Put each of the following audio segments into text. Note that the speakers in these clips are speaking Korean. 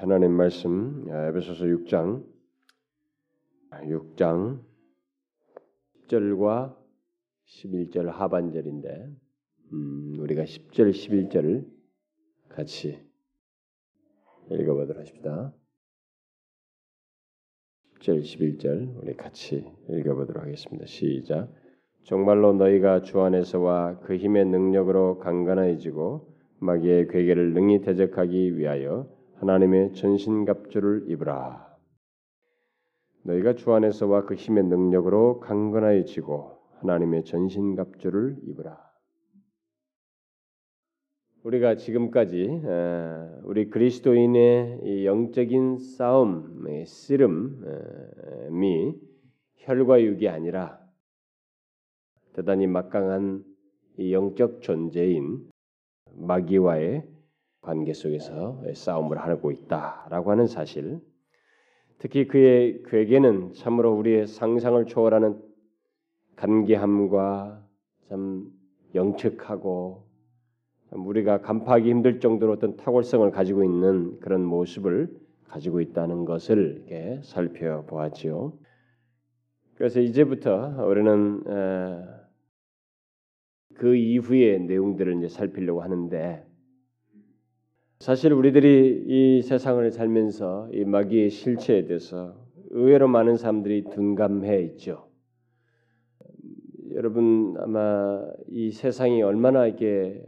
하나님 말씀 에베소서 6장 6장 10절과 11절 하반절인데 음, 우리가 10절 11절을 같이 읽어보도록 하십니다. 10절 11절 우리 같이 읽어보도록 하겠습니다. 시작. 정말로 너희가 주 안에서와 그 힘의 능력으로 강건해지고 마귀의 괴계를 능히 대적하기 위하여 하나님의 전신갑주를 입으라. 너희가 주 안에서와 그 힘의 능력으로 강건하여 지고 하나님의 전신갑주를 입으라. 우리가 지금까지 우리 그리스도인의 영적인 싸움의 씨름이 혈과 육이 아니라 대단히 막강한 영적 존재인 마귀와의 관계 속에서 싸움을 하고 있다라고 하는 사실. 특히 그의 괴계는 참으로 우리의 상상을 초월하는 간계함과 참 영특하고 우리가 간파하기 힘들 정도로 어떤 탁월성을 가지고 있는 그런 모습을 가지고 있다는 것을 이렇게 살펴보았지요. 그래서 이제부터 우리는 그 이후의 내용들을 이제 살피려고 하는데 사실 우리들이 이 세상을 살면서 이 마귀의 실체에 대해서 의외로 많은 사람들이 둔감해 있죠. 여러분 아마 이 세상이 얼마나 이게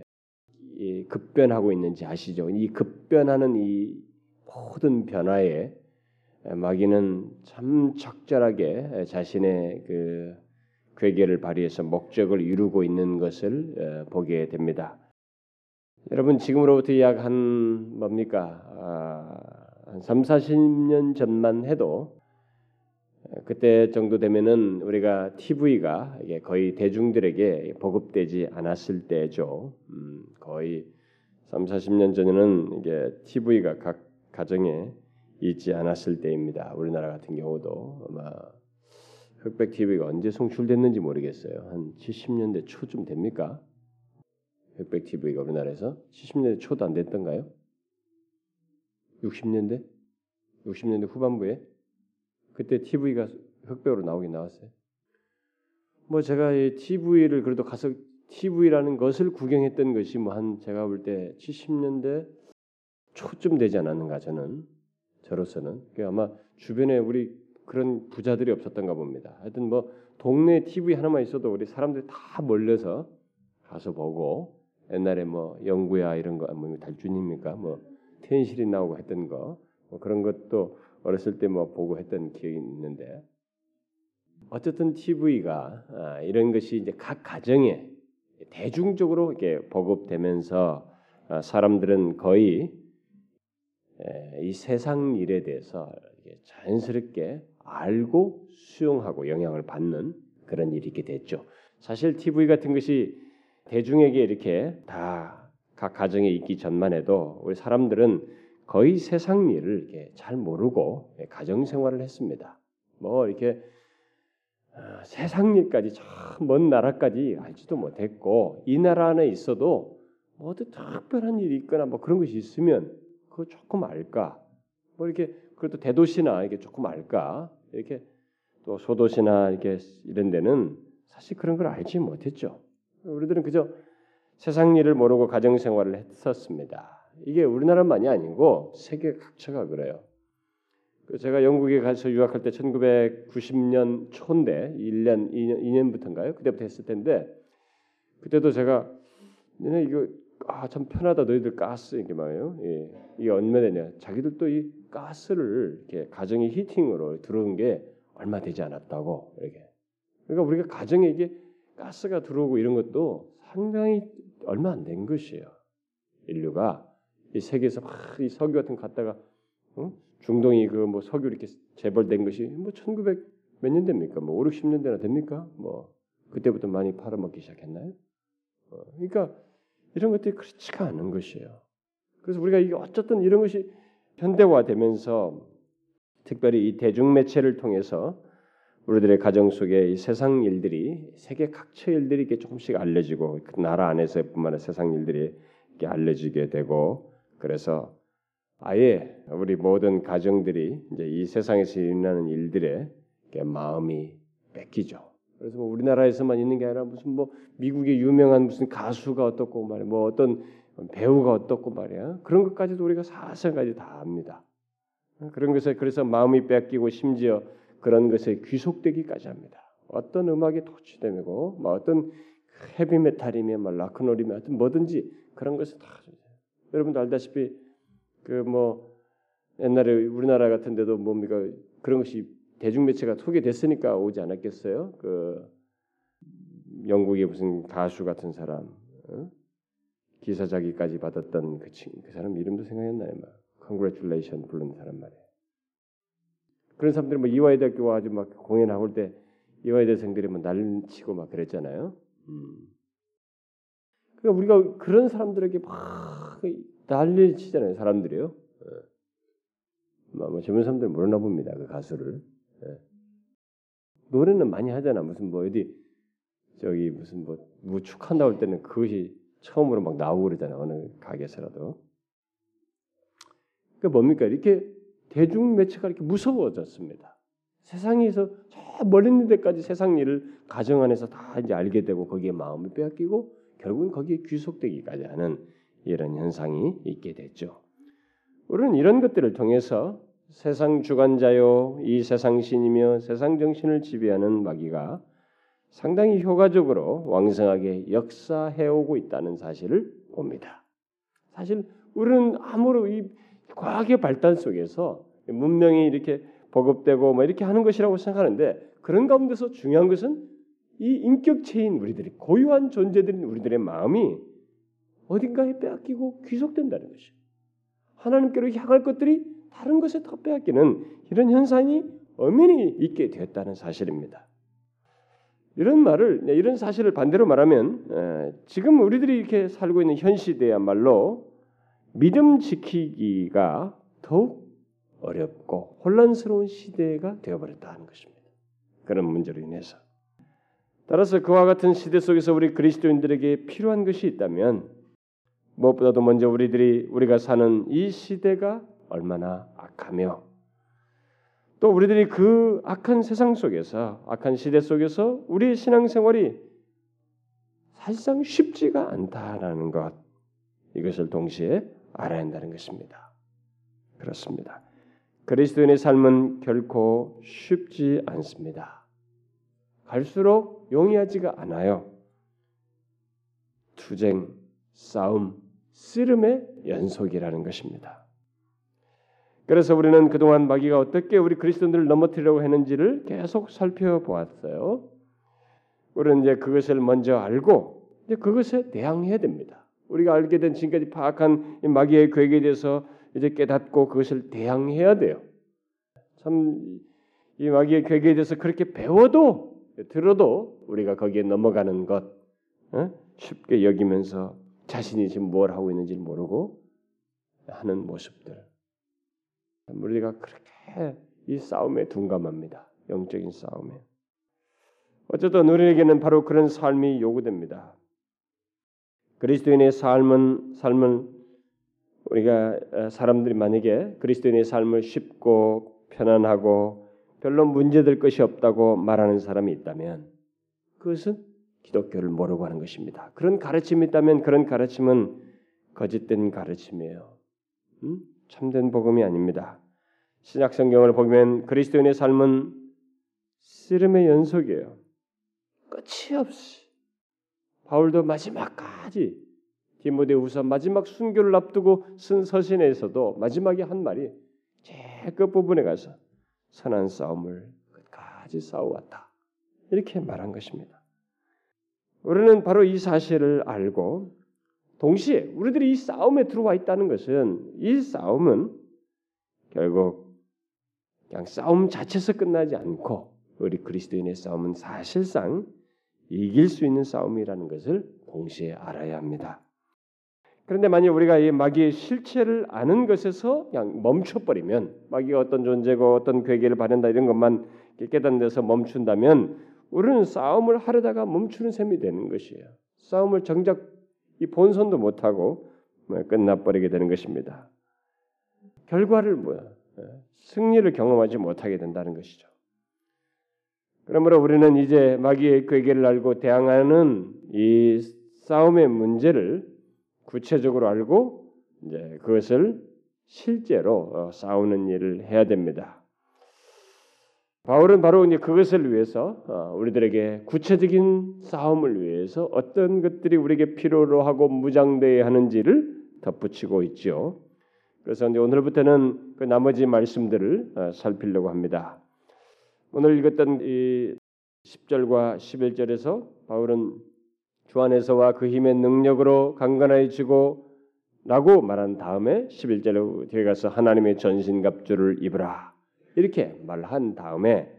급변하고 있는지 아시죠? 이 급변하는 이 모든 변화에 마귀는 참 적절하게 자신의 그 괴계를 발휘해서 목적을 이루고 있는 것을 보게 됩니다. 여러분 지금으로부터 약 한 뭡니까 아, 한 3, 40년 전만 해도 그때 정도 되면은 우리가 TV가 거의 대중들에게 보급되지 않았을 때죠. 음, 거의 3, 40년 전에는 이게 TV가 각 가정에 있지 않았을 때입니다. 우리나라 같은 경우도 아마 흑백 TV가 언제 송출됐는지 모르겠어요. 한 70년대 초쯤 됩니까? 흑백 TV가 우리나라에서 70년대 초도 안 됐던가요? 60년대? 60년대 후반부에 그때 TV가 흑백으로 나오긴 나왔어요. 뭐 제가 이 TV를 그래도 가서 TV라는 것을 구경했던 것이 뭐 한 제가 볼 때 70년대 초쯤 되지 않았는가 저는 저로서는 아마 주변에 우리 그런 부자들이 없었던가 봅니다. 하여튼 뭐 동네 TV 하나만 있어도 우리 사람들이 다 몰려서 가서 보고 옛날에 뭐 영구야 이런 거, 뭐 달준입니까? 뭐 텐실이 나오고 했던 거, 뭐 그런 것도 어렸을 때 뭐 보고 했던 기억이 있는데 어쨌든 TV가 아, 이런 것이 이제 각 가정에 대중적으로 이렇게 보급되면서 아, 사람들은 거의 이 세상 일에 대해서 자연스럽게 알고 수용하고 영향을 받는 그런 일이 있게 됐죠. 사실 TV 같은 것이 대중에게 이렇게 다 각 가정에 있기 전만 해도 우리 사람들은 거의 세상 일을 이렇게 잘 모르고 가정 생활을 했습니다. 뭐 이렇게 어, 세상 일까지 저 먼 나라까지 알지도 못했고 이 나라 안에 있어도 뭐 어떤 특별한 일이 있거나 뭐 그런 것이 있으면 그거 조금 알까? 뭐 이렇게 그래도 대도시나 이렇게 조금 알까? 이렇게 또 소도시나 이렇게 이런 데는 사실 그런 걸 알지 못했죠. 우리들은 그저 세상 일을 모르고 가정 생활을 했었습니다. 이게 우리나라만이 아니고 세계 각처가 그래요. 그 제가 영국에 가서 유학할 때 1990년 초인데 1년 2년 2년부터인가요? 그때부터 했을 텐데 그때도 제가 너네 이거 아 참 편하다 너희들 가스 이렇게 말해요. 예. 이게 얼마 되냐? 자기들도 이 가스를 이렇게 가정의 히팅으로 들어온 게 얼마 되지 않았다고 이렇게. 그러니까 우리가 가정에 이게 가스가 들어오고 이런 것도 상당히 얼마 안 된 것이에요. 인류가 이 세계에서 막이 석유 같은 거 갖다가 어? 중동이 그 뭐 석유 이렇게 재벌된 것이 뭐 1900 몇 년 됩니까? 뭐 5, 60년대나 됩니까? 뭐 그때부터 많이 팔아먹기 시작했나요? 어, 그러니까 이런 것들이 그렇지가 않은 것이에요. 그래서 우리가 이게 어쨌든 이런 것이 현대화되면서 특별히 이 대중매체를 통해서 우리들의 가정 속에 이 세상 일들이 세계 각처 일들이 이렇게 조금씩 알려지고 그 나라 안에서뿐만 아니라 세상 일들이 이렇게 알려지게 되고 그래서 아예 우리 모든 가정들이 이제 이 세상에서 일어나는 일들에 마음이 뺏기죠. 그래서 뭐 우리나라에서만 있는 게 아니라 무슨 뭐 미국의 유명한 무슨 가수가 어떻고 말이야, 뭐 어떤 배우가 어떻고 말이야, 그런 것까지도 우리가 사실까지 다 압니다. 그런 것에 그래서 마음이 뺏기고 심지어 그런 것에 귀속되기까지 합니다. 어떤 음악에 도취되고, 뭐 어떤 헤비메탈이면, 뭐 라크놀이면, 하여튼 뭐든지 그런 것을 다 여러분도 알다시피 그 뭐 옛날에 우리나라 같은 데도 뭡니까 그런 것이 대중매체가 소개됐으니까 오지 않았겠어요? 그 영국의 무슨 가수 같은 사람 어? 기사자기까지 받았던 그, 친, 그 사람 이름도 생각이 안 나요. 막 Congratulation 부르는 사람 말이에요. 그런 사람들이 뭐 이화여대학교 와가지 막 공연하고 올 때 이화여대생들이 뭐 난치고 막 그랬잖아요. 음. 그러니까 우리가 그런 사람들에게 막 난리 치잖아요. 사람들이요. 어. 뭐, 뭐 젊은 사람들 모르나 봅니다. 그 가수를. 예. 노래는 많이 하잖아. 무슨 뭐 어디 저기 무슨 뭐 무축한 나올 때는 그것이 처음으로 막 나오고 그러잖아. 어느 가게에서라도. 그 뭡니까? 이렇게 대중 매체가 이렇게 무서워졌습니다. 세상에서 저 멀리 있는 데까지 세상 일을 가정 안에서 다 이제 알게 되고 거기에 마음을 빼앗기고 결국은 거기에 귀속되기까지 하는 이런 현상이 있게 됐죠. 우리는 이런 것들을 통해서 세상 주관자요 이 세상 신이며 세상 정신을 지배하는 마귀가 상당히 효과적으로 왕성하게 역사해 오고 있다는 사실을 봅니다. 사실 우리는 아무런 이 과학의 발달 속에서 문명이 이렇게 보급되고 뭐 이렇게 하는 것이라고 생각하는데 그런 가운데서 중요한 것은 이 인격체인 우리들이 고유한 존재들인 우리들의 마음이 어딘가에 빼앗기고 귀속된다는 것이 하나님께로 향할 것들이 다른 것에 더 빼앗기는 이런 현상이 엄연히 있게 되었다는 사실입니다. 이런 말을 이런 사실을 반대로 말하면 지금 우리들이 이렇게 살고 있는 현 시대야말로 믿음 지키기가 더욱 어렵고 혼란스러운 시대가 되어버렸다는 것입니다. 그런 문제로 인해서 따라서 그와 같은 시대 속에서 우리 그리스도인들에게 필요한 것이 있다면 무엇보다도 먼저 우리들이 우리가 사는 이 시대가 얼마나 악하며 또 우리들이 그 악한 세상 속에서 악한 시대 속에서 우리의 신앙생활이 사실상 쉽지가 않다라는 것 이것을 동시에 알아야 한다는 것입니다. 그렇습니다. 그리스도인의 삶은 결코 쉽지 않습니다. 갈수록 용이하지가 않아요. 투쟁, 싸움, 씨름의 연속이라는 것입니다. 그래서 우리는 그동안 마귀가 어떻게 우리 그리스도인들을 넘어뜨리려고 했는지를 계속 살펴보았어요. 우리는 이제 그것을 먼저 알고 이제 그것에 대항해야 됩니다. 우리가 알게 된 지금까지 파악한 마귀의 계획에 대해서 이제 깨닫고 그것을 대항해야 돼요. 참 이 마귀의 계획에 대해서 그렇게 배워도 들어도 우리가 거기에 넘어가는 것 어? 쉽게 여기면서 자신이 지금 뭘 하고 있는지 모르고 하는 모습들. 우리가 그렇게 이 싸움에 둔감합니다. 영적인 싸움에. 어쨌든 우리에게는 바로 그런 삶이 요구됩니다. 그리스도인의 삶은 삶은 우리가 어, 사람들이 만약에 그리스도인의 삶을 쉽고 편안하고 별로 문제될 것이 없다고 말하는 사람이 있다면 그것은 기독교를 모르고 하는 것입니다. 그런 가르침이 있다면 그런 가르침은 거짓된 가르침이에요. 음? 참된 복음이 아닙니다. 신약 성경을 보면 그리스도인의 삶은 씨름의 연속이에요. 끝이 없이 바울도 마지막까지 디모데후서 마지막 순교를 앞두고 쓴 서신에서도 마지막에 한 말이 제일 끝부분에 가서 선한 싸움을 끝까지 싸워왔다. 이렇게 말한 것입니다. 우리는 바로 이 사실을 알고 동시에 우리들이 이 싸움에 들어와 있다는 것은 이 싸움은 결국 그냥 싸움 자체에서 끝나지 않고 우리 그리스도인의 싸움은 사실상 이길 수 있는 싸움이라는 것을 동시에 알아야 합니다. 그런데 만약 우리가 이 마귀의 실체를 아는 것에서 그냥 멈춰버리면 마귀가 어떤 존재고 어떤 괴계를 바른다 이런 것만 깨닫는 데서 멈춘다면 우리는 싸움을 하려다가 멈추는 셈이 되는 것이에요. 싸움을 정작 이 본선도 못하고 뭐 끝나버리게 되는 것입니다. 결과를 뭐야? 예, 승리를 경험하지 못하게 된다는 것이죠. 그러므로 우리는 이제 마귀의 괴계를 알고 대항하는 이 싸움의 문제를 구체적으로 알고 이제 그것을 실제로 어, 싸우는 일을 해야 됩니다. 바울은 바로 이제 그것을 위해서 어, 우리들에게 구체적인 싸움을 위해서 어떤 것들이 우리에게 필요로 하고 무장되어야 하는지를 덧붙이고 있죠. 그래서 이제 오늘부터는 그 나머지 말씀들을 어, 살피려고 합니다. 오늘 읽었던 이 10절과 11절에서 바울은 주 안에서와 그 힘의 능력으로 강건해지고 라고 말한 다음에 11절로 뒤에 가서 하나님의 전신갑주를 입으라 이렇게 말한 다음에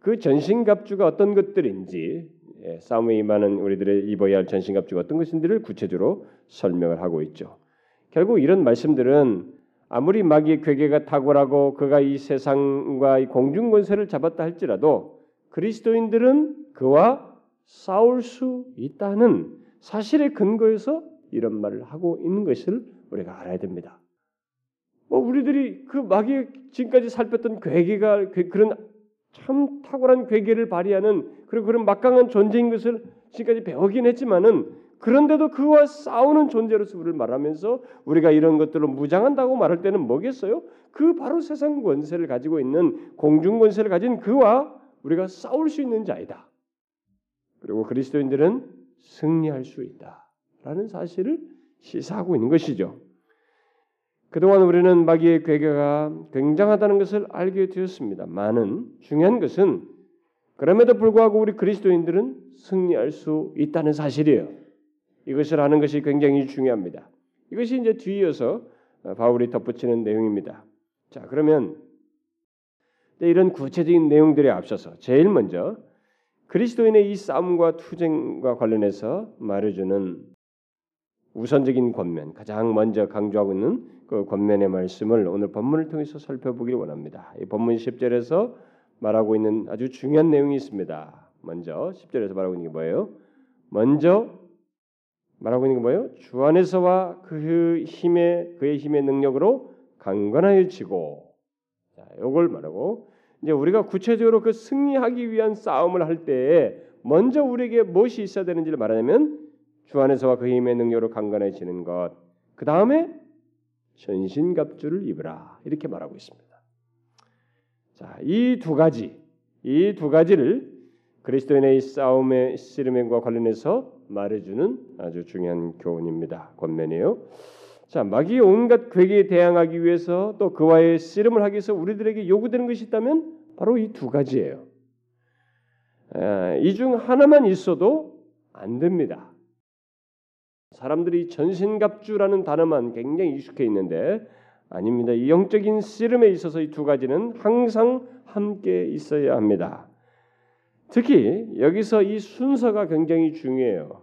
그 전신갑주가 어떤 것들인지 예, 싸움에 임하는 우리들의 입어야 할 전신갑주가 어떤 것인지를 구체적으로 설명을 하고 있죠. 결국 이런 말씀들은 아무리 마귀의 괴계가 탁월하고 그가 이 세상과 이 공중 권세를 잡았다 할지라도 그리스도인들은 그와 싸울 수 있다는 사실의 근거에서 이런 말을 하고 있는 것을 우리가 알아야 됩니다. 뭐 우리들이 그 마귀의 지금까지 살폈던 괴계가 그런 참 탁월한 괴계를 발휘하는 그리고 그런 막강한 존재인 것을 지금까지 배우긴 했지만은 그런데도 그와 싸우는 존재로서 우리를 말하면서 우리가 이런 것들로 무장한다고 말할 때는 뭐겠어요? 그 바로 세상 권세를 가지고 있는 공중 권세를 가진 그와 우리가 싸울 수 있는 자이다. 그리고 그리스도인들은 승리할 수 있다라는 사실을 시사하고 있는 것이죠. 그동안 우리는 마귀의 괴계가 굉장하다는 것을 알게 되었습니다. 많은 중요한 것은 그럼에도 불구하고 우리 그리스도인들은 승리할 수 있다는 사실이에요. 이것을 아는 것이 굉장히 중요합니다. 이것이 이제 뒤이어서 바울이 덧붙이는 내용입니다. 자, 그러면 이런 구체적인 내용들에 앞서서 제일 먼저 그리스도인의 이 싸움과 투쟁과 관련해서 말해주는 우선적인 권면, 가장 먼저 강조하고 있는 그 권면의 말씀을 오늘 본문을 통해서 살펴보기를 원합니다. 이 본문 10절에서 말하고 있는 아주 중요한 내용이 있습니다. 먼저 10절에서 말하고 있는 게 뭐예요? 먼저 말하고 있는 게 뭐예요? 주 안에서와 그 힘의 그의 힘의 능력으로 강건하여지고 자, 요걸 말하고 이제 우리가 구체적으로 그 승리하기 위한 싸움을 할 때에 먼저 우리에게 무엇이 있어야 되는지를 말하자면 주 안에서와 그 힘의 능력으로 강건해지는 것. 그 다음에 전신갑주를 입으라 이렇게 말하고 있습니다. 자, 이 두 가지, 이 두 가지를 그리스도인의 싸움의 씨름과 관련해서 말해주는 아주 중요한 교훈입니다. 권면이에요. 자, 마귀의 온갖 괴계에 대항하기 위해서 또 그와의 씨름을 하기 위해서 우리들에게 요구되는 것이 있다면 바로 이 두 가지예요. 이 중 하나만 있어도 안 됩니다. 사람들이 전신갑주라는 단어만 굉장히 익숙해 있는데 아닙니다. 이 영적인 씨름에 있어서 이 두 가지는 항상 함께 있어야 합니다. 특히 여기서 이 순서가 굉장히 중요해요.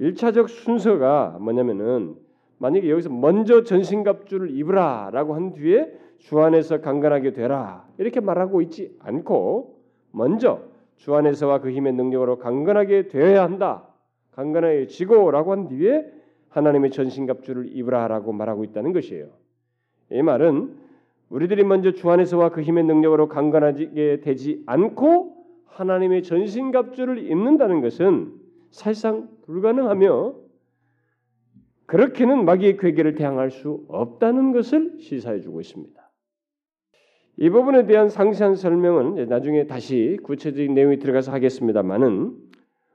1차적 순서가 뭐냐면은 만약에 여기서 먼저 전신갑주를 입으라라고 한 뒤에 주 안에서 강건하게 되라 이렇게 말하고 있지 않고 먼저 주 안에서와 그 힘의 능력으로 강건하게 되어야 한다. 강건해지고라고 한 뒤에 하나님의 전신갑주를 입으라라고 말하고 있다는 것이에요. 이 말은 우리들이 먼저 주 안에서와 그 힘의 능력으로 강건하게 되지 않고 하나님의 전신갑주를 입는다는 것은 사실상 불가능하며 그렇게는 마귀의 괴계를 대항할 수 없다는 것을 시사해 주고 있습니다. 이 부분에 대한 상세한 설명은 나중에 다시 구체적인 내용이 들어가서 하겠습니다만은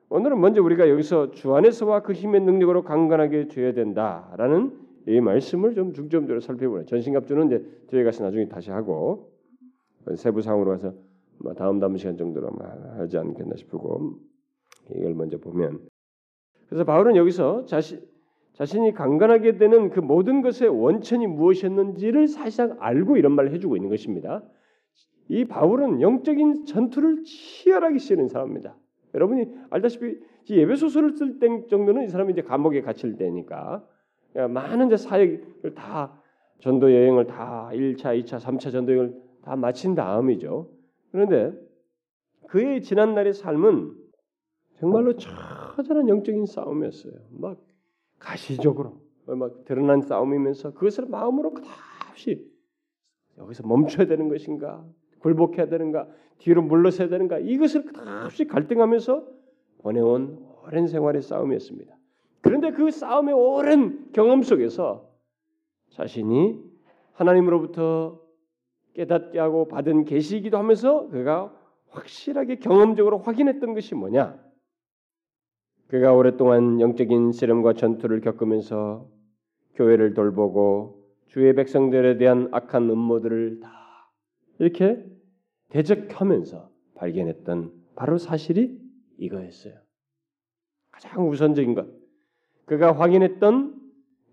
오늘은 먼저 우리가 여기서 주 안에서와 그 힘의 능력으로 강건하게 되어야 된다라는 이 말씀을 좀 중점적으로 살펴보는 전신갑주는 이제 뒤에 가서 나중에 다시 하고 세부 상으로 가서 뭐 다음 다음 시간 정도로 하지 않겠나 싶고 이걸 먼저 보면 그래서 바울은 여기서 자신 자신이 강건하게 되는 그 모든 것의 원천이 무엇이었는지를 사실상 알고 이런 말을 해주고 있는 것입니다. 이 바울은 영적인 전투를 치열하게 쓰는 사람입니다. 여러분이 알다시피 예배 소설을 쓸 때 정도는 이 사람이 이제 감옥에 갇힐 때니까 많은 이제 사역을 다 전도 여행을 다 1차, 2차, 3차 전도 여행을 다 마친 다음이죠. 그런데 그의 지난 날의 삶은 정말로 처절한 영적인 싸움이었어요. 막 가시적으로 막 드러난 싸움이면서 그것을 마음으로 끝없이 여기서 멈춰야 되는 것인가, 굴복해야 되는가, 뒤로 물러서야 되는가 이것을 끝없이 갈등하면서 보내온 오랜 생활의 싸움이었습니다. 그런데 그 싸움의 오랜 경험 속에서 자신이 하나님으로부터 깨닫게 하고 받은 계시이기도 하면서 그가 확실하게 경험적으로 확인했던 것이 뭐냐? 그가 오랫동안 영적인 시름과 전투를 겪으면서 교회를 돌보고 주의 백성들에 대한 악한 음모들을 다 이렇게 대적하면서 발견했던 바로 사실이 이거였어요. 가장 우선적인 것. 그가 확인했던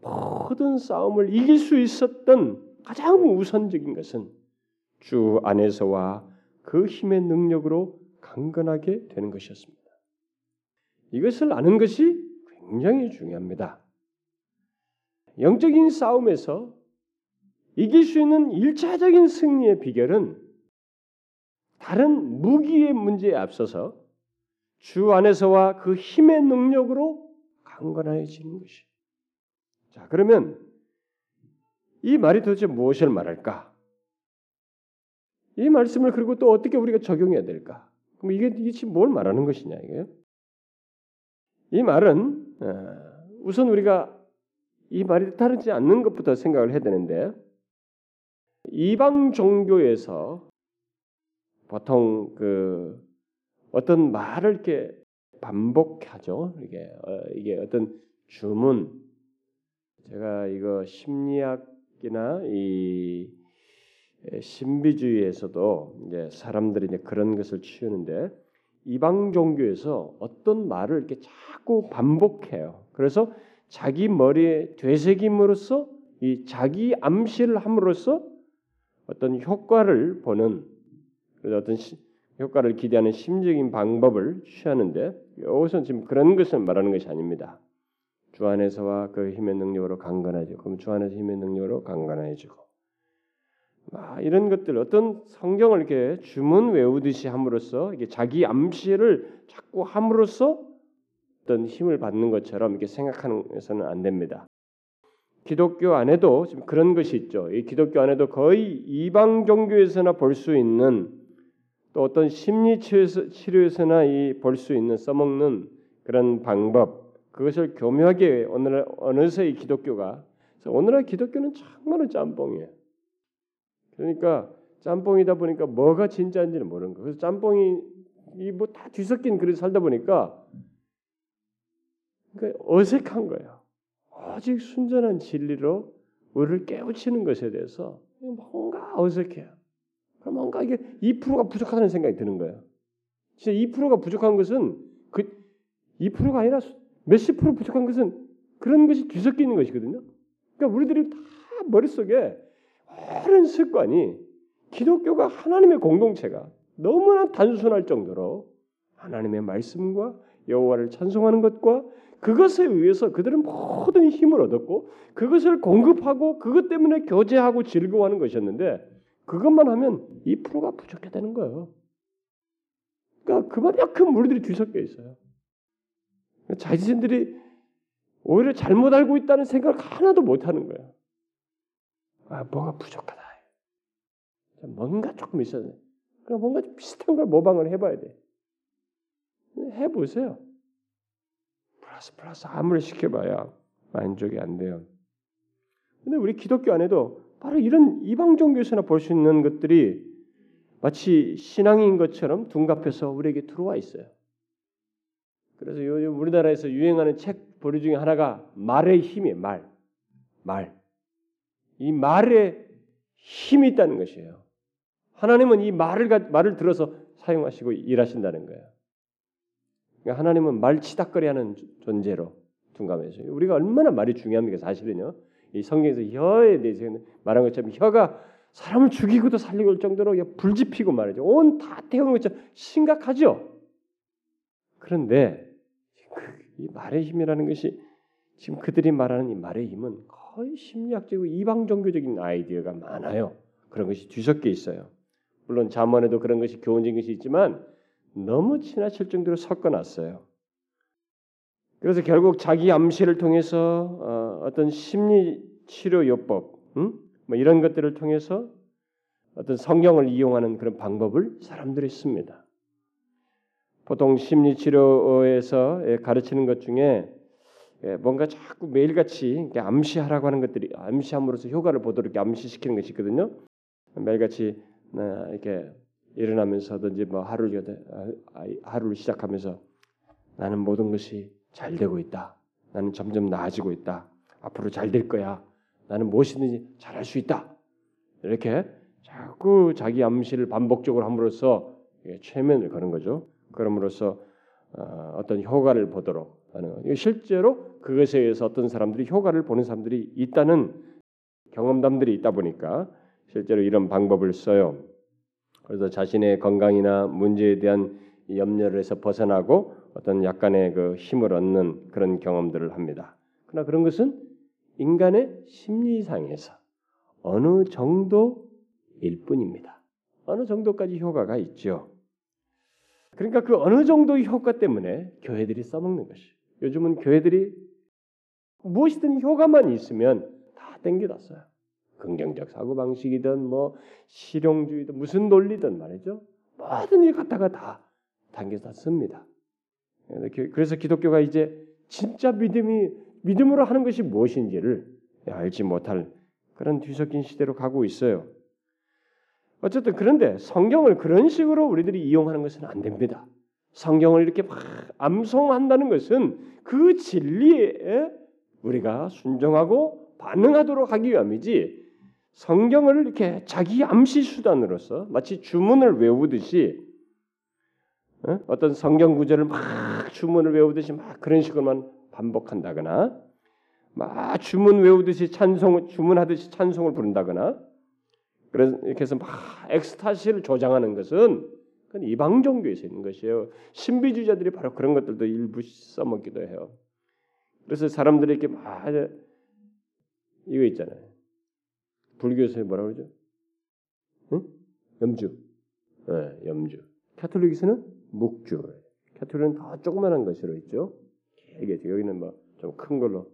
모든 싸움을 이길 수 있었던 가장 우선적인 것은 주 안에서와 그 힘의 능력으로 강건하게 되는 것이었습니다. 이것을 아는 것이 굉장히 중요합니다. 영적인 싸움에서 이길 수 있는 일차적인 승리의 비결은 다른 무기의 문제에 앞서서 주 안에서와 그 힘의 능력으로 강건해지는 것이. 자, 그러면 이 말이 도대체 무엇을 말할까? 이 말씀을 그리고 또 어떻게 우리가 적용해야 될까? 그럼 이게 이게 뭘 말하는 것이냐 이게요? 이 말은 어, 우선 우리가 이 말이 다르지 않는 것부터 생각을 해야 되는데 이방 종교에서 보통 그 어떤 말을 이렇게 반복하죠. 이게 어, 이게 어떤 주문 제가 이거 심리학이나 이 신비주의에서도 이제 사람들이 이제 그런 것을 치우는데 이방 종교에서 어떤 말을 이렇게 자꾸 반복해요. 그래서 자기 머리에 되새김으로써 이 자기 암시를 함으로써 어떤 효과를 보는 어떤 시, 효과를 기대하는 심적인 방법을 취하는데 여기서 지금 그런 것을 말하는 것이 아닙니다. 주 안에서와 그 힘의 능력으로 강건해지고 그럼 주 안에서 힘의 능력으로 강건해지고 아, 이런 것들 어떤 성경을 이렇게 주문 외우듯이 함으로써 이게 자기 암시를 자꾸 함으로써 어떤 힘을 받는 것처럼 이렇게 생각하는 것은 안 됩니다. 기독교 안에도 지금 그런 것이 있죠. 이 기독교 안에도 거의 이방 종교에서나 볼 수 있는 또 어떤 심리 치료에서나 이 볼 수 있는 써먹는 그런 방법 그것을 교묘하게 오늘 어느새 이 기독교가 오늘날 기독교는 정말로 짬뽕이에요. 그러니까 짬뽕이다 보니까 뭐가 진짜인지는 모르는 거예요. 그래서 짬뽕이 이뭐다 뒤섞인 그릇 살다 보니까 그러니까 어색한 거예요. 오직 순전한 진리로 우리를 깨우치는 것에 대해서 뭔가 어색해요. 뭔가 이게 2%가 부족하다는 생각이 드는 거예요. 진짜 2%가 부족한 것은 그 2%가 아니라 몇십 프로 부족한 것은 그런 것이 뒤섞여 있는 것이거든요. 그러니까 우리들이 다 머릿속에 오랜 습관이 기독교가 하나님의 공동체가 너무나 단순할 정도로 하나님의 말씀과 여호와를 찬송하는 것과 그것에 의해서 그들은 모든 힘을 얻었고 그것을 공급하고 그것 때문에 교제하고 즐거워하는 것이었는데 그것만 하면 2%가 부족해 되는 거예요. 그러니까 그만큼 무리들이 뒤섞여 있어요. 자신들이 오히려 잘못 알고 있다는 생각을 하나도 못 하는 거예요. 아, 뭐가 부족하다. 뭔가 조금 있어야 돼. 그럼 뭔가 비슷한 걸 모방을 해봐야 돼. 해보세요. 플러스 플러스 아무리 시켜봐야 만족이 안 돼요. 근데 우리 기독교 안에도 바로 이런 이방 종교에서나 볼 수 있는 것들이 마치 신앙인 것처럼 둔갑해서 우리에게 들어와 있어요. 그래서 요즘 우리나라에서 유행하는 책 보류 중에 하나가 말의 힘이에요. 말. 말. 이 말에 힘이 있다는 것이에요. 하나님은 이 말을 말을 들어서 사용하시고 일하신다는 거예요. 그러니까 하나님은 말 치닥거리하는 존재로 둔감해져요. 우리가 얼마나 말이 중요합니까? 사실은요. 이 성경에서 혀에 대해서 말한 것처럼 혀가 사람을 죽이고도 살리고 올 정도로 불지피고 말이죠. 온 다 태우는 것처럼 심각하죠. 그런데 그이 말의 힘이라는 것이 지금 그들이 말하는 이 말의 힘은 거의 심리학적이고 이방 종교적인 아이디어가 많아요. 그런 것이 뒤섞여 있어요. 물론 잠언에도 그런 것이 교훈적인 것이 있지만 너무 지나칠 정도로 섞어놨어요. 그래서 결국 자기 암시를 통해서 어, 떤 심리 치료 요법, 음? 뭐 이런 것들을 통해서 어떤 성경을 이용하는 그런 방법을 사람들이 씁니다. 보통 심리 치료에서 가르치는 것 중에 뭔가 자꾸 매일같이 암시하라고 하는 것들이 암시함으로써 효과를 보도록 암시시키는 것이 있거든요. 매일같이 이렇게 일어나면서든지 뭐 하루를 아, 하루를 시작하면서 나는 모든 것이 잘 되고 있다. 나는 점점 나아지고 있다. 앞으로 잘 될 거야. 나는 무엇이든지 잘할 수 있다. 이렇게 자꾸 자기 암시를 반복적으로 함으로써 최면을 거는 거죠. 그럼으로써 어, 어떤 효과를 보도록 하는 실제로 그것에 의해서 어떤 사람들이 효과를 보는 사람들이 있다는 경험담들이 있다 보니까 실제로 이런 방법을 써요. 그래서 자신의 건강이나 문제에 대한 염려를 해서 벗어나고 어떤 약간의 그 힘을 얻는 그런 경험들을 합니다. 그러나 그런 것은 인간의 심리상에서 어느 정도일 뿐입니다. 어느 정도까지 효과가 있죠. 그러니까 그 어느 정도의 효과 때문에 교회들이 써먹는 것이. 요즘은 교회들이 무엇이든 효과만 있으면 다 땡겨다 써요. 긍정적 사고 방식이든 뭐 실용주의든 무슨 논리든 말이죠. 뭐든지 갖다가 다 당겨다 씁니다. 그래서 기독교가 이제 진짜 믿음이 믿음으로 하는 것이 무엇인지를 알지 못할 그런 뒤섞인 시대로 가고 있어요. 어쨌든 그런데 성경을 그런 식으로 우리들이 이용하는 것은 안 됩니다. 성경을 이렇게 막 암송한다는 것은 그 진리에 우리가 순종하고 반응하도록 하기 위함이지 성경을 이렇게 자기 암시 수단으로서 마치 주문을 외우듯이 어? 어떤 성경 구절을 막 주문을 외우듯이 막 그런 식으로만 반복한다거나 막 주문 외우듯이 찬송 주문하듯이 찬송을 부른다거나 그래서 이렇게 해서 막 엑스타시를 조장하는 것은 그건 이방 종교에서 있는 것이에요. 신비주의자들이 바로 그런 것들도 일부 써먹기도 해요. 그래서 사람들이 이렇게 막 이거 있잖아요. 불교에서 뭐라 그러죠? 응? 염주. 네, 염주. 카톨릭에서는 묵주. 카톨릭은 더 조그만한 것으로 있죠. 이게 여기는 뭐좀큰 걸로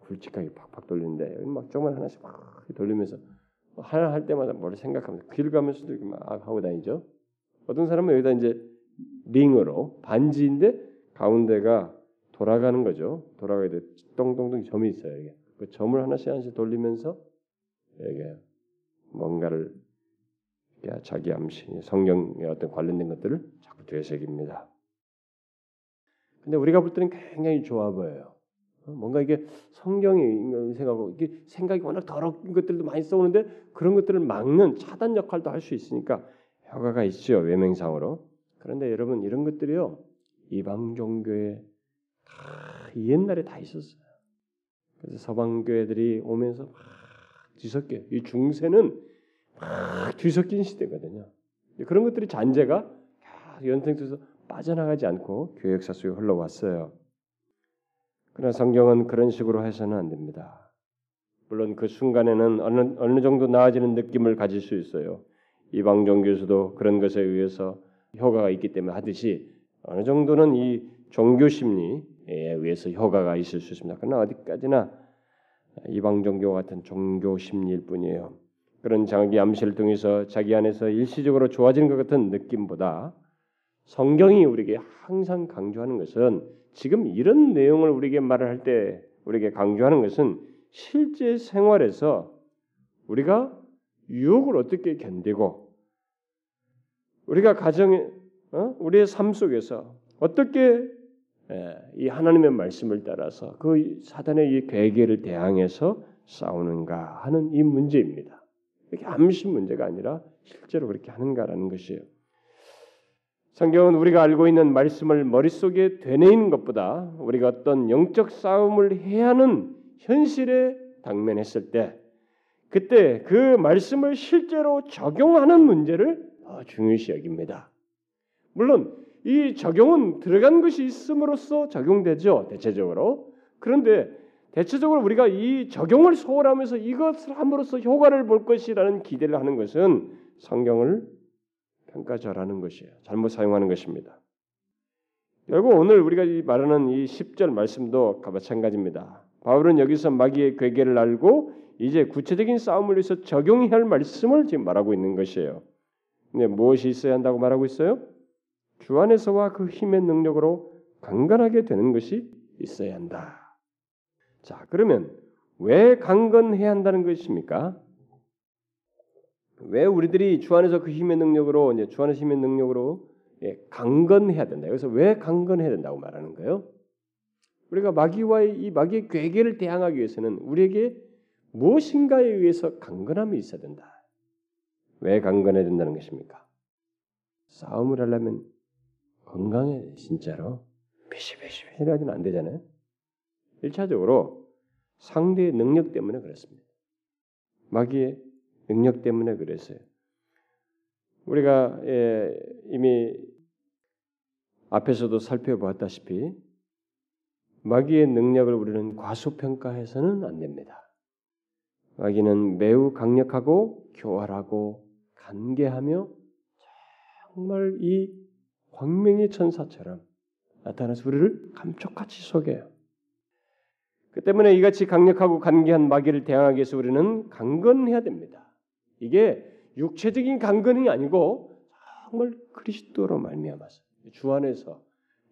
굵직하게 팍팍 돌리는데 여기 막 조그만 하나씩 막 돌리면서 하나 할 때마다 뭘 생각하면서 길 가면서도 막 하고 다니죠. 어떤 사람은 여기다 이제 링으로 반지인데 가운데가 돌아가는 거죠. 돌아가야 돼. 동동동 점이 있어요. 이게 그 점을 하나씩 하나씩 돌리면서 이게 뭔가를 자기 암시, 성경의 어떤 관련된 것들을 자꾸 되새깁니다. 근데 우리가 볼 때는 굉장히 좋아 보여요. 어, 뭔가 이게 성경이 생각하고 이게 생각이 워낙 더러운 것들도 많이 써오는데 그런 것들을 막는 차단 역할도 할 수 있으니까 효과가 있죠 외명상으로. 그런데 여러분 이런 것들이요 이방 종교에 다 옛날에 다 있었어요. 그래서 서방 교회들이 오면서 막 뒤섞여. 이 중세는 막 뒤섞인 시대거든요. 그런 것들이 잔재가 연생돼서 빠져나가지 않고 교회 역사 속에 흘러왔어요. 그러나 성경은 그런 식으로 해서는 안 됩니다. 물론 그 순간에는 어느, 어느 정도 나아지는 느낌을 가질 수 있어요. 이방 종교에서도 그런 것에 의해서 효과가 있기 때문에 하듯이 어느 정도는 이 종교 심리에 의해서 효과가 있을 수 있습니다. 그러나 어디까지나 이방 종교 같은 종교 심리일 뿐이에요. 그런 자기 암시를 통해서 자기 안에서 일시적으로 좋아지는 것 같은 느낌보다 성경이 우리에게 항상 강조하는 것은 지금 이런 내용을 우리에게 말을 할 때 우리에게 강조하는 것은 실제 생활에서 우리가 유혹을 어떻게 견디고 우리가 가정에 어? 우리의 삶 속에서 어떻게 예, 이 하나님의 말씀을 따라서 그 사단의 이 괴계를 대항해서 싸우는가 하는 이 문제입니다. 이게 암시 문제가 아니라 실제로 그렇게 하는가라는 것이에요. 성경은 우리가 알고 있는 말씀을 머릿속에 되뇌이는 것보다 우리가 어떤 영적 싸움을 해야 하는 현실에 당면했을 때 그때 그 말씀을 실제로 적용하는 문제를 더 중요시 여깁니다. 물론 이 적용은 들어간 것이 있음으로써 적용되죠 대체적으로. 그런데 대체적으로 우리가 이 적용을 소홀하면서 이것을 함으로써 효과를 볼 것이라는 기대를 하는 것은 성경을 평가절하는 것이에요. 잘못 사용하는 것입니다. 결국 오늘 우리가 말하는 이 10절 말씀도 마찬가지입니다. 바울은 여기서 마귀의 괴계를 알고 이제 구체적인 싸움을 위해서 적용해야 할 말씀을 지금 말하고 있는 것이에요. 근데 무엇이 있어야 한다고 말하고 있어요? 주 안에서와 그 힘의 능력으로 강건하게 되는 것이 있어야 한다. 자, 그러면 왜 강건해야 한다는 것입니까? 왜 우리들이 주 안에서 그 힘의 능력으로 이제 주 안에서 힘의 능력으로 예, 강건해야 된다. 그래서 왜 강건해야 된다고 말하는 거예요? 우리가 마귀와의 이 마귀의 괴계를 대항하기 위해서는 우리에게 무엇인가에 의해서 강건함이 있어야 된다. 왜 강건해야 된다는 것입니까? 싸움을 하려면 건강해 진짜로 비시비시해가지는 안 되잖아요. 1차적으로 상대의 능력 때문에 그렇습니다. 마귀의 능력 때문에 그랬어요. 우리가 예, 이미 앞에서도 살펴보았다시피 마귀의 능력을 우리는 과소평가해서는 안 됩니다. 마귀는 매우 강력하고 교활하고 간계하며 정말 이 광명의 천사처럼 나타나서 우리를 감쪽같이 속여요. 그 때문에 이같이 강력하고 간계한 마귀를 대항하기 위해서 우리는 강건해야 됩니다. 이게 육체적인 강건이 아니고 정말 그리스도로 말미암아서 주 안에서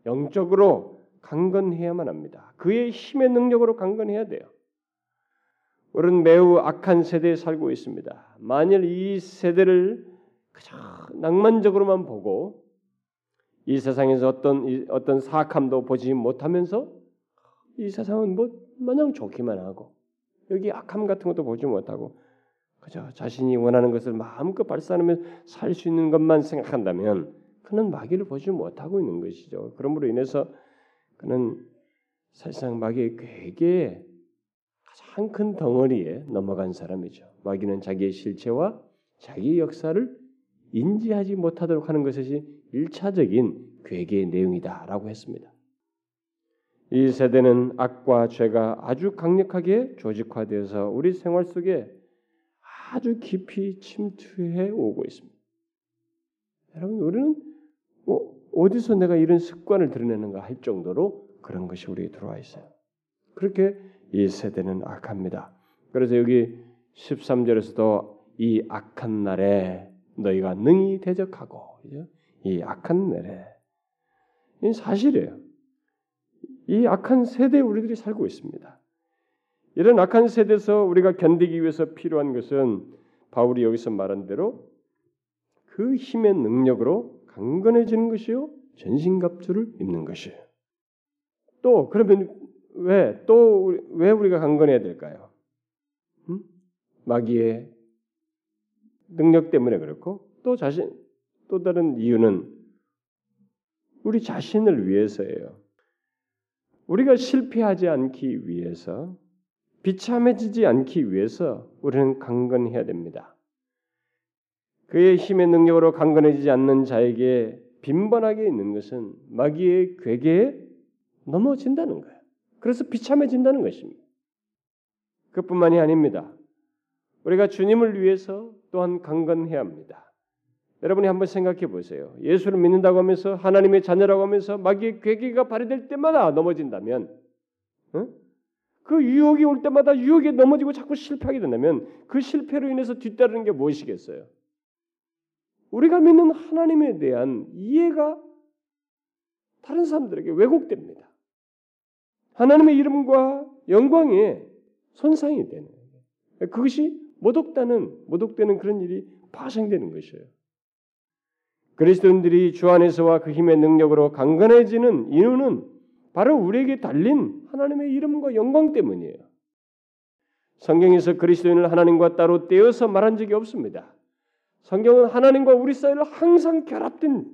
영적으로 강건해야만 합니다. 그의 힘의 능력으로 강건해야 돼요. 우리는 매우 악한 세대에 살고 있습니다. 만일 이 세대를 그저 낭만적으로만 보고 이 세상에서 어떤 어떤 사악함도 보지 못하면서 이 세상은 뭐 마냥 좋기만 하고 여기 악함 같은 것도 보지 못하고 그저 자신이 원하는 것을 마음껏 발산하며 살수 있는 것만 생각한다면 그는 마귀를 보지 못하고 있는 것이죠. 그러므로 인해서 그는 사실상 마귀의 괴계에 가장 큰 덩어리에 넘어간 사람이죠. 마귀는 자기의 실체와 자기의 역사를 인지하지 못하도록 하는 것이 일차적인 괴계의 내용이다라고 했습니다. 이 세대는 악과 죄가 아주 강력하게 조직화되어서 우리 생활 속에 아주 깊이 침투해 오고 있습니다. 여러분, 우리는 뭐 어디서 내가 이런 습관을 드러내는가 할 정도로 그런 것이 우리에 들어와 있어요. 그렇게 이 세대는 악합니다. 그래서 여기 13절에서도 이 악한 날에 너희가 능히 대적하고 이 악한 날에 이 사실이에요. 이 악한 세대에 우리들이 살고 있습니다. 이런 악한 세대에서 우리가 견디기 위해서 필요한 것은 바울이 여기서 말한 대로 그 힘의 능력으로 강건해지는 것이요 전신갑주를 입는 것이에요. 또 그러면 왜 또 왜 우리가 강건해야 될까요? 음? 마귀의 능력 때문에 그렇고 또 자신 또 다른 이유는 우리 자신을 위해서예요. 우리가 실패하지 않기 위해서 비참해지지 않기 위해서 우리는 강건해야 됩니다. 그의 힘의 능력으로 강건해지지 않는 자에게 빈번하게 있는 것은 마귀의 괴계에 넘어진다는 거예요. 그래서 비참해진다는 것입니다. 그뿐만이 아닙니다. 우리가 주님을 위해서 또한 강건해야 합니다. 여러분이 한번 생각해 보세요. 예수를 믿는다고 하면서 하나님의 자녀라고 하면서 마귀의 괴계가 발휘될 때마다 넘어진다면 응? 그 유혹이 올 때마다 유혹에 넘어지고 자꾸 실패하게 된다면 그 실패로 인해서 뒤따르는 게 무엇이겠어요? 우리가 믿는 하나님에 대한 이해가 다른 사람들에게 왜곡됩니다. 하나님의 이름과 영광에 손상이 되는. 그것이 모독다는 모독되는 그런 일이 파생되는 것이에요. 그리스도인들이 주 안에서와 그 힘의 능력으로 강건해지는 이유는 바로 우리에게 달린 하나님의 이름과 영광 때문이에요. 성경에서 그리스도인을 하나님과 따로 떼어서 말한 적이 없습니다. 성경은 하나님과 우리 사이를 항상 결합된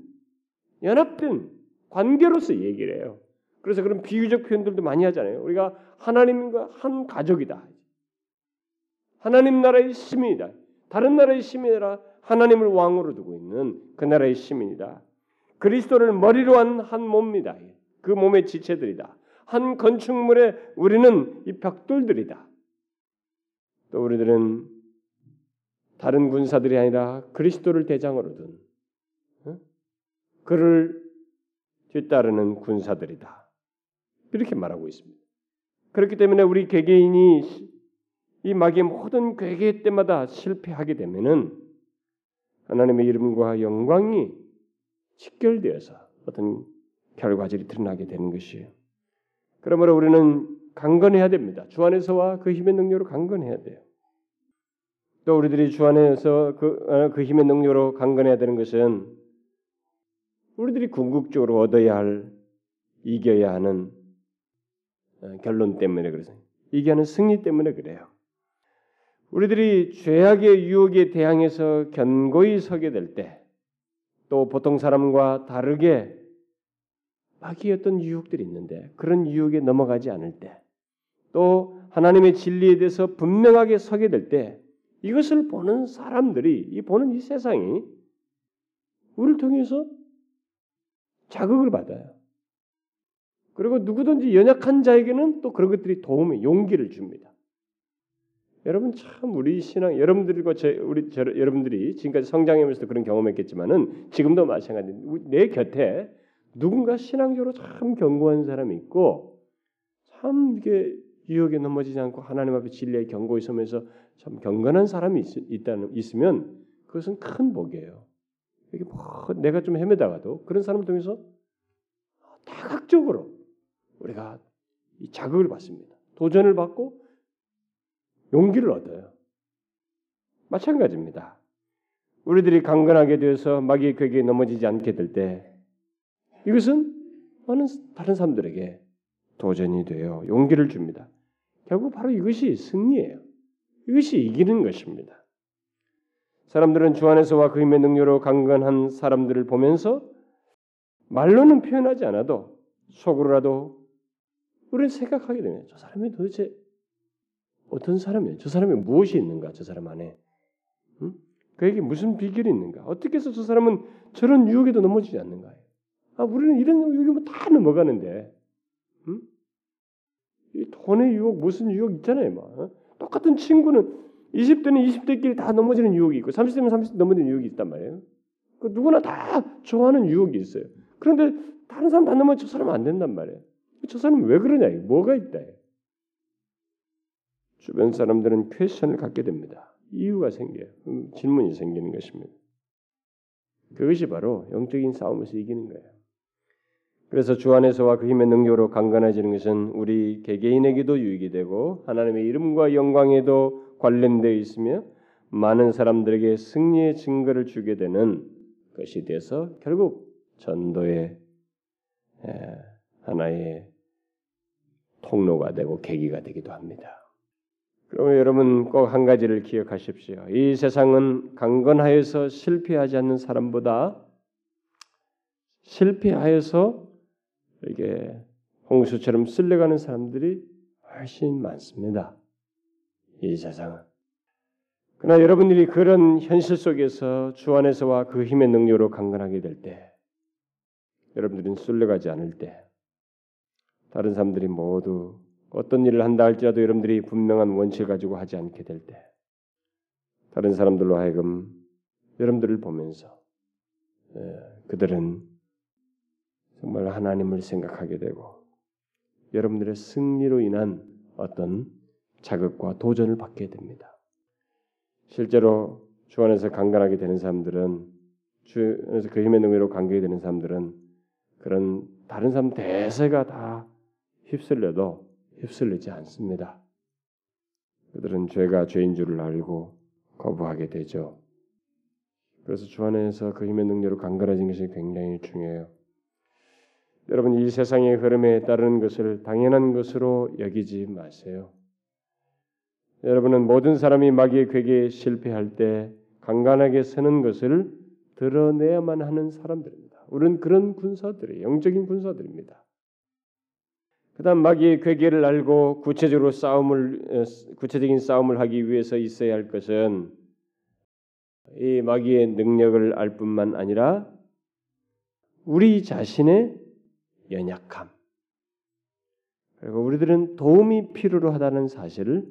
연합된 관계로서 얘기를 해요. 그래서 그런 비유적 표현들도 많이 하잖아요. 우리가 하나님과 한 가족이다. 하나님 나라의 시민이다. 다른 나라의 시민이라 하나님을 왕으로 두고 있는 그 나라의 시민이다. 그리스도를 머리로 한 한 몸이다. 그 몸의 지체들이다. 한 건축물에 우리는 이 벽돌들이다. 또 우리들은 다른 군사들이 아니라 그리스도를 대장으로 둔 그를 뒤따르는 군사들이다. 이렇게 말하고 있습니다. 그렇기 때문에 우리 개개인이 이 마귀의 모든 괴계 때마다 실패하게 되면은 하나님의 이름과 영광이 직결되어서 어떤 결과들이 드러나게 되는 것이에요. 그러므로 우리는 강건해야 됩니다. 주 안에서와 그 힘의 능력으로 강건해야 돼요. 또 우리들이 주 안에서 그, 어, 그 힘의 능력으로 강건해야 되는 것은 우리들이 궁극적으로 얻어야 할 이겨야 하는 어, 결론 때문에 그래서 이겨하는 승리 때문에 그래요. 우리들이 죄악의 유혹에 대항해서 견고히 서게 될 때, 또 보통 사람과 다르게 마귀의 어떤 유혹들이 있는데 그런 유혹에 넘어가지 않을 때, 또 하나님의 진리에 대해서 분명하게 서게 될 때, 이것을 보는 사람들이, 이 보는 이 세상이 우리를 통해서 자극을 받아요. 그리고 누구든지 연약한 자에게는 또 그런 것들이 도움의 용기를 줍니다. 여러분 참 우리 신앙 여러분들과 저, 우리 저, 여러분들이 지금까지 성장하면서도 그런 경험했겠지만은 지금도 마찬가지. 내 곁에 누군가 신앙적으로 참 견고한 사람이 있고 참 이게 유혹에 넘어지지 않고 하나님 앞에 진리에 견고히 서면서 참 경건한 사람이 있, 다는 있으면 그것은 큰 복이에요. 이게 뭐 내가 좀 헤매다가도 그런 사람을 통해서 다각적으로 우리가 이 자극을 받습니다. 도전을 받고 용기를 얻어요. 마찬가지입니다. 우리들이 강건하게 되어서 마귀의 괴기에 넘어지지 않게 될 때 이것은 많은 다른 사람들에게 도전이 되어 용기를 줍니다. 결국 바로 이것이 승리예요. 이것이 이기는 것입니다. 사람들은 주 안에서와 그 힘의 능력으로 강건한 사람들을 보면서 말로는 표현하지 않아도 속으로라도 우리는 생각하게 됩니다. 저 사람이 도대체 어떤 사람이에요? 저 사람이 무엇이 있는가? 저 사람 안에 응? 그에게 무슨 비결이 있는가? 어떻게 해서 저 사람은 저런 유혹에도 넘어지지 않는가? 아, 우리는 이런 유혹이 뭐다 넘어가는데, 응? 이 돈의 유혹, 무슨 유혹 있잖아요, 막. 어? 똑같은 친구는 20대는 20대끼리 다 넘어지는 유혹이 있고 30대면 30대 넘어지는 유혹이 있단 말이에요. 그 누구나 다 좋아하는 유혹이 있어요. 그런데 다른 사람 다 넘어 저 사람 안 된단 말이에요. 저 사람 왜 그러냐? 뭐가 있다. 주변 사람들은 퀘션을 갖게 됩니다. 이유가 생겨요. 음, 질문이 생기는 것입니다. 그것이 바로 영적인 싸움에서 이기는 거예요. 그래서 주 안에서와 그 힘의 능력으로 강건해지는 것은 우리 개개인에게도 유익이 되고 하나님의 이름과 영광에도 관련되어 있으며 많은 사람들에게 승리의 증거를 주게 되는 것이 돼서 결국 전도의 하나의 통로가 되고 계기가 되기도 합니다. 그러면 여러분 꼭 한 가지를 기억하십시오. 이 세상은 강건하여서 실패하지 않는 사람보다 실패하여서 이게 홍수처럼 쓸려가는 사람들이 훨씬 많습니다. 이 세상은. 그러나 여러분들이 그런 현실 속에서 주 안에서와 그 힘의 능력으로 강건하게 될 때, 여러분들은 쓸려가지 않을 때, 다른 사람들이 모두 어떤 일을 한다 할지라도 여러분들이 분명한 원칙을 가지고 하지 않게 될 때, 다른 사람들로 하여금 여러분들을 보면서 예, 그들은 정말 하나님을 생각하게 되고 여러분들의 승리로 인한 어떤 자극과 도전을 받게 됩니다. 실제로 주 안에서 강건하게 되는 사람들은 주 안에서 그 힘의 능력으로 강건하게 되는 사람들은 그런 다른 사람 대세가 다 휩쓸려도 휩쓸리지 않습니다. 그들은 죄가 죄인 줄을 알고 거부하게 되죠. 그래서 주 안에서 그 힘의 능력으로 강건해진 것이 굉장히 중요해요. 여러분 이 세상의 흐름에 따르는 것을 당연한 것으로 여기지 마세요. 여러분은 모든 사람이 마귀의 괴계에 실패할 때 강간하게 서는 것을 드러내야만 하는 사람들입니다. 우리는 그런 군사들이 영적인 군사들입니다. 그다음 마귀의 괴계를 알고 구체적으로 싸움을 어, 구체적인 싸움을 하기 위해서 있어야 할 것은 이 마귀의 능력을 알 뿐만 아니라 우리 자신의 연약함 그리고 우리들은 도움이 필요로 하다는 사실을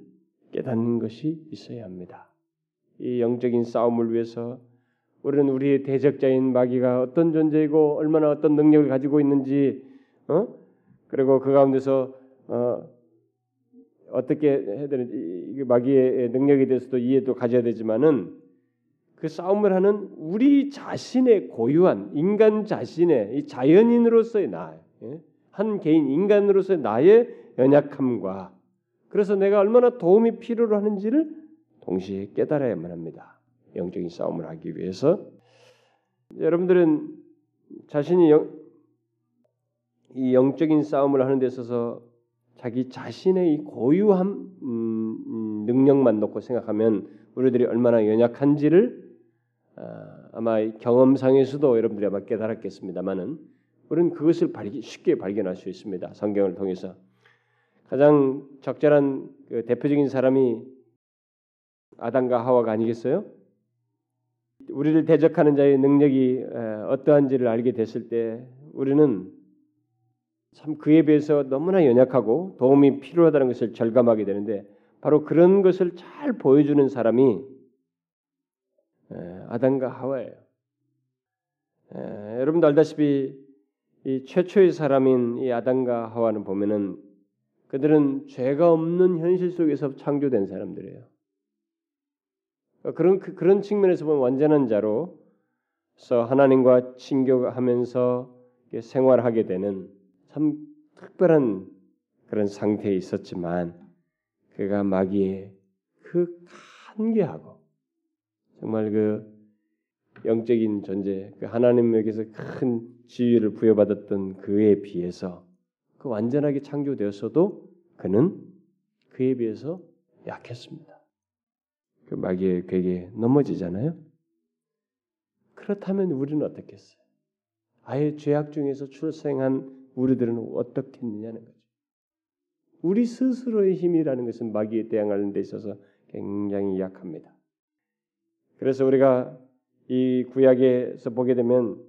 깨닫는 것이 있어야 합니다. 이 영적인 싸움을 위해서 우리는 우리의 대적자인 마귀가 어떤 존재이고 얼마나 어떤 능력을 가지고 있는지 어? 그리고 그 가운데서 어, 어떻게 해야 되는지 마귀의 능력에 대해서도 이해도 가져야 되지만은 그 싸움을 하는 우리 자신의 고유한 인간 자신의 이 자연인으로서의 나, 예? 한 개인 인간으로서의 나의 연약함과 그래서 내가 얼마나 도움이 필요로 하는지를 동시에 깨달아야만 합니다. 영적인 싸움을 하기 위해서 여러분들은 자신이 영, 이 영적인 싸움을 하는 데 있어서 자기 자신의 이 고유한 음, 음, 능력만 놓고 생각하면 우리들이 얼마나 연약한지를 아, 아마 경험상에서도 여러분들이 아마 깨달았겠습니다만은 우리는 그것을 발기, 쉽게 발견할 수 있습니다. 성경을 통해서 가장 적절한 그 대표적인 사람이 아담과 하와가 아니겠어요? 우리를 대적하는 자의 능력이 어떠한지를 알게 됐을 때 우리는 참 그에 비해서 너무나 연약하고 도움이 필요하다는 것을 절감하게 되는데 바로 그런 것을 잘 보여주는 사람이 아담과 하와예요. 여러분도 알다시피 이 최초의 사람인 이 아담과 하와는 보면은 그들은 죄가 없는 현실 속에서 창조된 사람들이에요. 그런 그, 그런 측면에서 보면 완전한 자로서 하나님과 친교하면서 생활하게 되는 참 특별한 그런 상태에 있었지만 그가 마귀의 그 한계하고 정말 그 영적인 존재, 그 하나님에게서 큰 지위를 부여받았던 그에 비해서 그 완전하게 창조되었어도 그는 그에 비해서 약했습니다. 그 마귀의 괴계에 넘어지잖아요. 그렇다면 우리는 어떻겠어요? 아예 죄악 중에서 출생한 우리들은 어떻게 했느냐는 거죠. 우리 스스로의 힘이라는 것은 마귀에 대항하는 데 있어서 굉장히 약합니다. 그래서 우리가 이 구약에서 보게 되면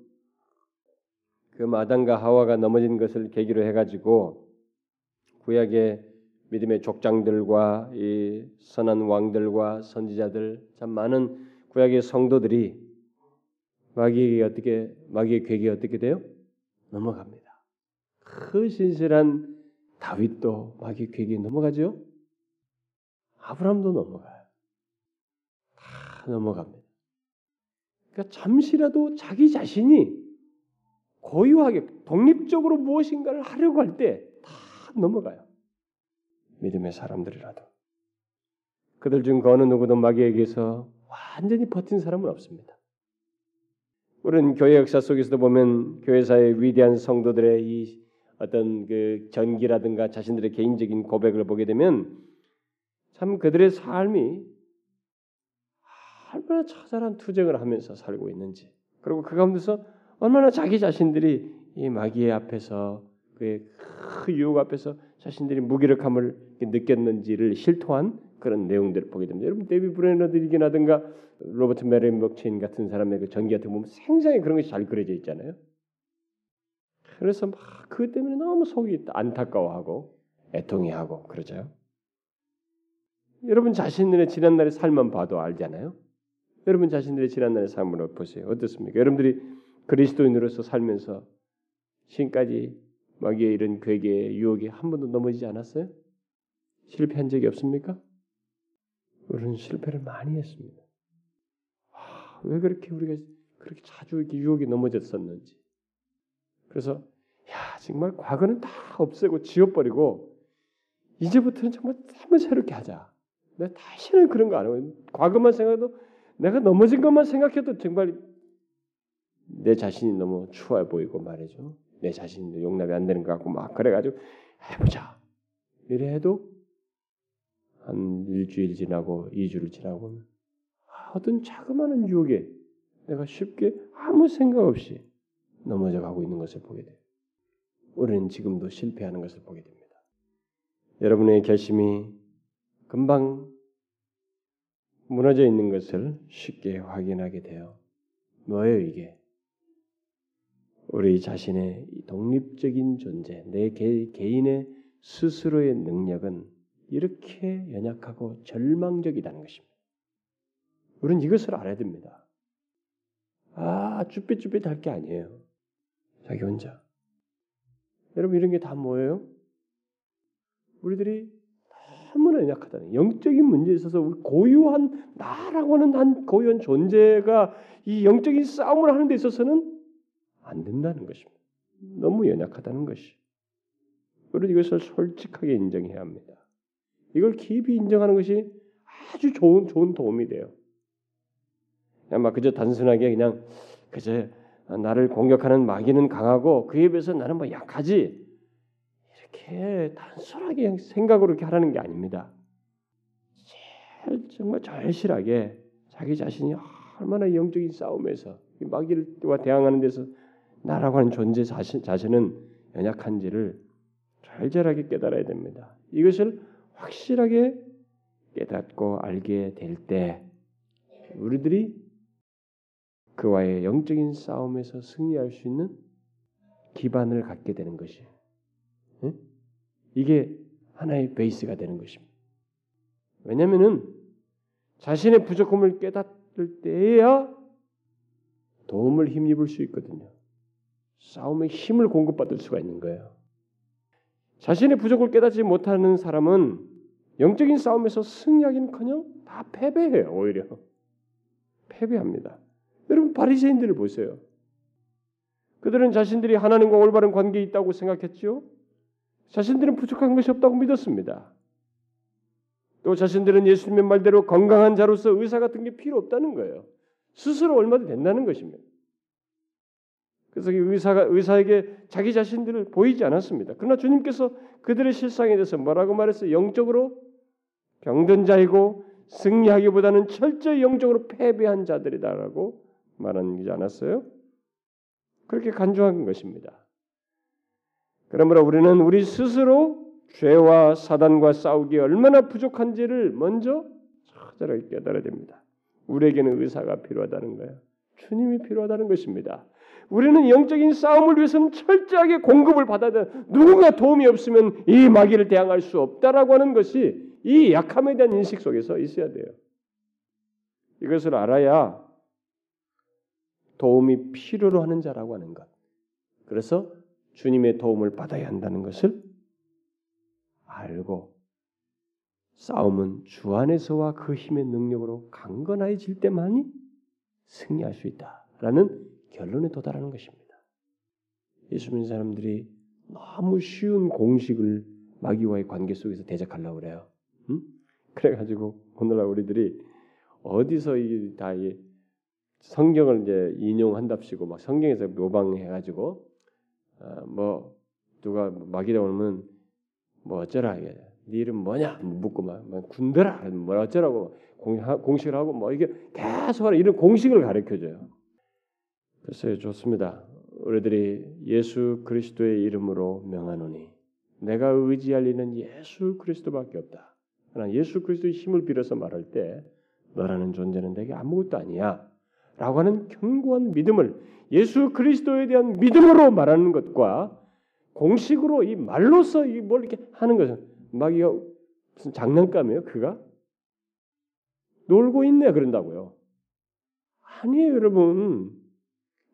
그 마당과 하와가 넘어진 것을 계기로 해가지고 구약의 믿음의 족장들과 이 선한 왕들과 선지자들 참 많은 구약의 성도들이 마귀에게 어떻게 마귀의 괴기에 어떻게 돼요? 넘어갑니다. 그 신실한 다윗도 마귀 괴기에 넘어가죠. 아브라함도 넘어가요. 다 넘어갑니다. 그러니까 잠시라도 자기 자신이 고유하게 독립적으로 무엇인가를 하려고 할 때 다 넘어가요. 믿음의 사람들이라도 그들 중그 어느 누구도 마귀에게서 완전히 버틴 사람은 없습니다. 우리는 교회 역사 속에서도 보면 교회사의 위대한 성도들의 이 어떤 그 전기라든가 자신들의 개인적인 고백을 보게 되면 참 그들의 삶이 얼마나 처절한 투쟁을 하면서 살고 있는지 그리고 그 가운데서 얼마나 자기 자신들이 이 마귀의 앞에서 그의 그 유혹 앞에서 자신들이 무기력함을 느꼈는지를 실토한 그런 내용들을 보게 됩니다. 여러분 데비 브레너들이긴하든가 로버트 메린 먹체인 같은 사람의 그 전기 같은 거 보면 생생히 그런 것이 잘 그려져 있잖아요. 그래서 막그 때문에 너무 속이 안타까워하고 애통해하고 그러죠. 여러분 자신들의 지난날의 삶만 봐도 알잖아요. 여러분 자신들의 지난날의 삶을 보세요. 어떻습니까? 여러분들이 그리스도인으로서 살면서 지금까지 마귀의 이런 괴계의 유혹에 한 번도 넘어지지 않았어요? 실패한 적이 없습니까? 우리는 실패를 많이 했습니다. 아, 왜 그렇게 우리가 그렇게 자주 이렇게 유혹에 넘어졌었는지. 그래서 야 정말 과거는 다 없애고 지워버리고 이제부터는 정말 한번 새롭게 하자. 내가 다시는 그런 거 안 하고 과거만 생각해도 내가 넘어진 것만 생각해도 정말 내 자신이 너무 추해 보이고 말이죠. 내 자신도 용납이 안 되는 것 같고 막 그래가지고 해보자. 이래 해도 한 일주일 지나고 이주를 지나고 어떤 자그마한 유혹에 내가 쉽게 아무 생각 없이 넘어져 가고 있는 것을 보게 돼요. 우리는 지금도 실패하는 것을 보게 됩니다. 여러분의 결심이 금방 무너져 있는 것을 쉽게 확인하게 돼요. 뭐예요 이게? 우리 자신의 독립적인 존재, 내 개, 개인의 스스로의 능력은 이렇게 연약하고 절망적이라는 것입니다. 우리는 이것을 알아야 됩니다. 아, 쭈삣쭈삣할 게 아니에요. 자기 혼자. 여러분 이런 게 다 뭐예요? 우리들이 너무나 연약하다는 영적인 문제에 있어서 우리 고유한 나라고 하는 한 고유한 존재가 이 영적인 싸움을 하는 데 있어서는 안 된다는 것입니다. 너무 연약하다는 것이. 우리 이것을 솔직하게 인정해야 합니다. 이걸 깊이 인정하는 것이 아주 좋은 좋은 도움이 돼요. 막 그저 단순하게 그냥 그저 나를 공격하는 마귀는 강하고 그에 비해서 나는 뭐 약하지 이렇게 단순하게 생각으로 이렇게 하라는 게 아닙니다. 제일 정말 절실하게 자기 자신이 얼마나 영적인 싸움에서 마귀와 대항하는 데서 나라고 하는 존재 자신, 자신은 연약한지를 절절하게 깨달아야 됩니다. 이것을 확실하게 깨닫고 알게 될 때 우리들이 그와의 영적인 싸움에서 승리할 수 있는 기반을 갖게 되는 것이 응? 이게 하나의 베이스가 되는 것입니다. 왜냐하면은 자신의 부족함을 깨닫을 때에야 도움을 힘입을 수 있거든요. 싸움에 힘을 공급받을 수가 있는 거예요. 자신의 부족을 깨닫지 못하는 사람은 영적인 싸움에서 승리하기는커녕 다 패배해요. 오히려 패배합니다. 여러분 바리새인들을 보세요. 그들은 자신들이 하나님과 올바른 관계에 있다고 생각했죠. 자신들은 부족한 것이 없다고 믿었습니다. 또 자신들은 예수님의 말대로 건강한 자로서 의사 같은 게 필요 없다는 거예요. 스스로 얼마든 된다는 것입니다. 그래서 의사가 의사에게 자기 자신들을 보이지 않았습니다. 그러나 주님께서 그들의 실상에 대해서 뭐라고 말했어요? 영적으로 병든 자이고 승리하기보다는 철저히 영적으로 패배한 자들이다라고 말하지 않았어요? 그렇게 간주한 것입니다. 그러므로 우리는 우리 스스로 죄와 사단과 싸우기 얼마나 부족한지를 먼저 처절하게 깨달아야 됩니다. 우리에게는 의사가 필요하다는 거예요. 주님이 필요하다는 것입니다. 우리는 영적인 싸움을 위해서는 철저하게 공급을 받아야 돼. 누군가 도움이 없으면 이 마귀를 대항할 수 없다라고 하는 것이 이 약함에 대한 인식 속에서 있어야 돼요. 이것을 알아야 도움이 필요로 하는 자라고 하는 것. 그래서 주님의 도움을 받아야 한다는 것을 알고 싸움은 주 안에서와 그 힘의 능력으로 강건해질 때만이 승리할 수 있다라는 결론에 도달하는 것입니다. 예수 믿는 사람들이 너무 쉬운 공식을 마귀와의 관계 속에서 대적하려고 그래요. 응? 그래가지고 오늘날 우리들이 어디서 이다 성경을 이제 인용한답시고 막 성경에서 모방해가지고 어, 뭐 누가 마귀다 오면 뭐 어쩌라 이게 네 이름 뭐냐 묻고 막뭐 군대라 뭐 어쩌라고 공 식을 하고 뭐 이게 계속 이런 공식을 가르쳐줘요. 글쎄요 좋습니다. 우리들이 예수 그리스도의 이름으로 명하노니 내가 의지할 이는 예수 그리스도밖에 없다. 그러나 예수 그리스도의 힘을 빌어서 말할 때 너라는 존재는 내게 아무것도 아니야. 라고 하는 견고한 믿음을 예수 그리스도에 대한 믿음으로 말하는 것과 공식으로 이 말로서 뭘 이렇게 하는 것은 마귀가 무슨 장난감이에요? 그가 놀고 있네 그런다고요. 아니에요, 여러분.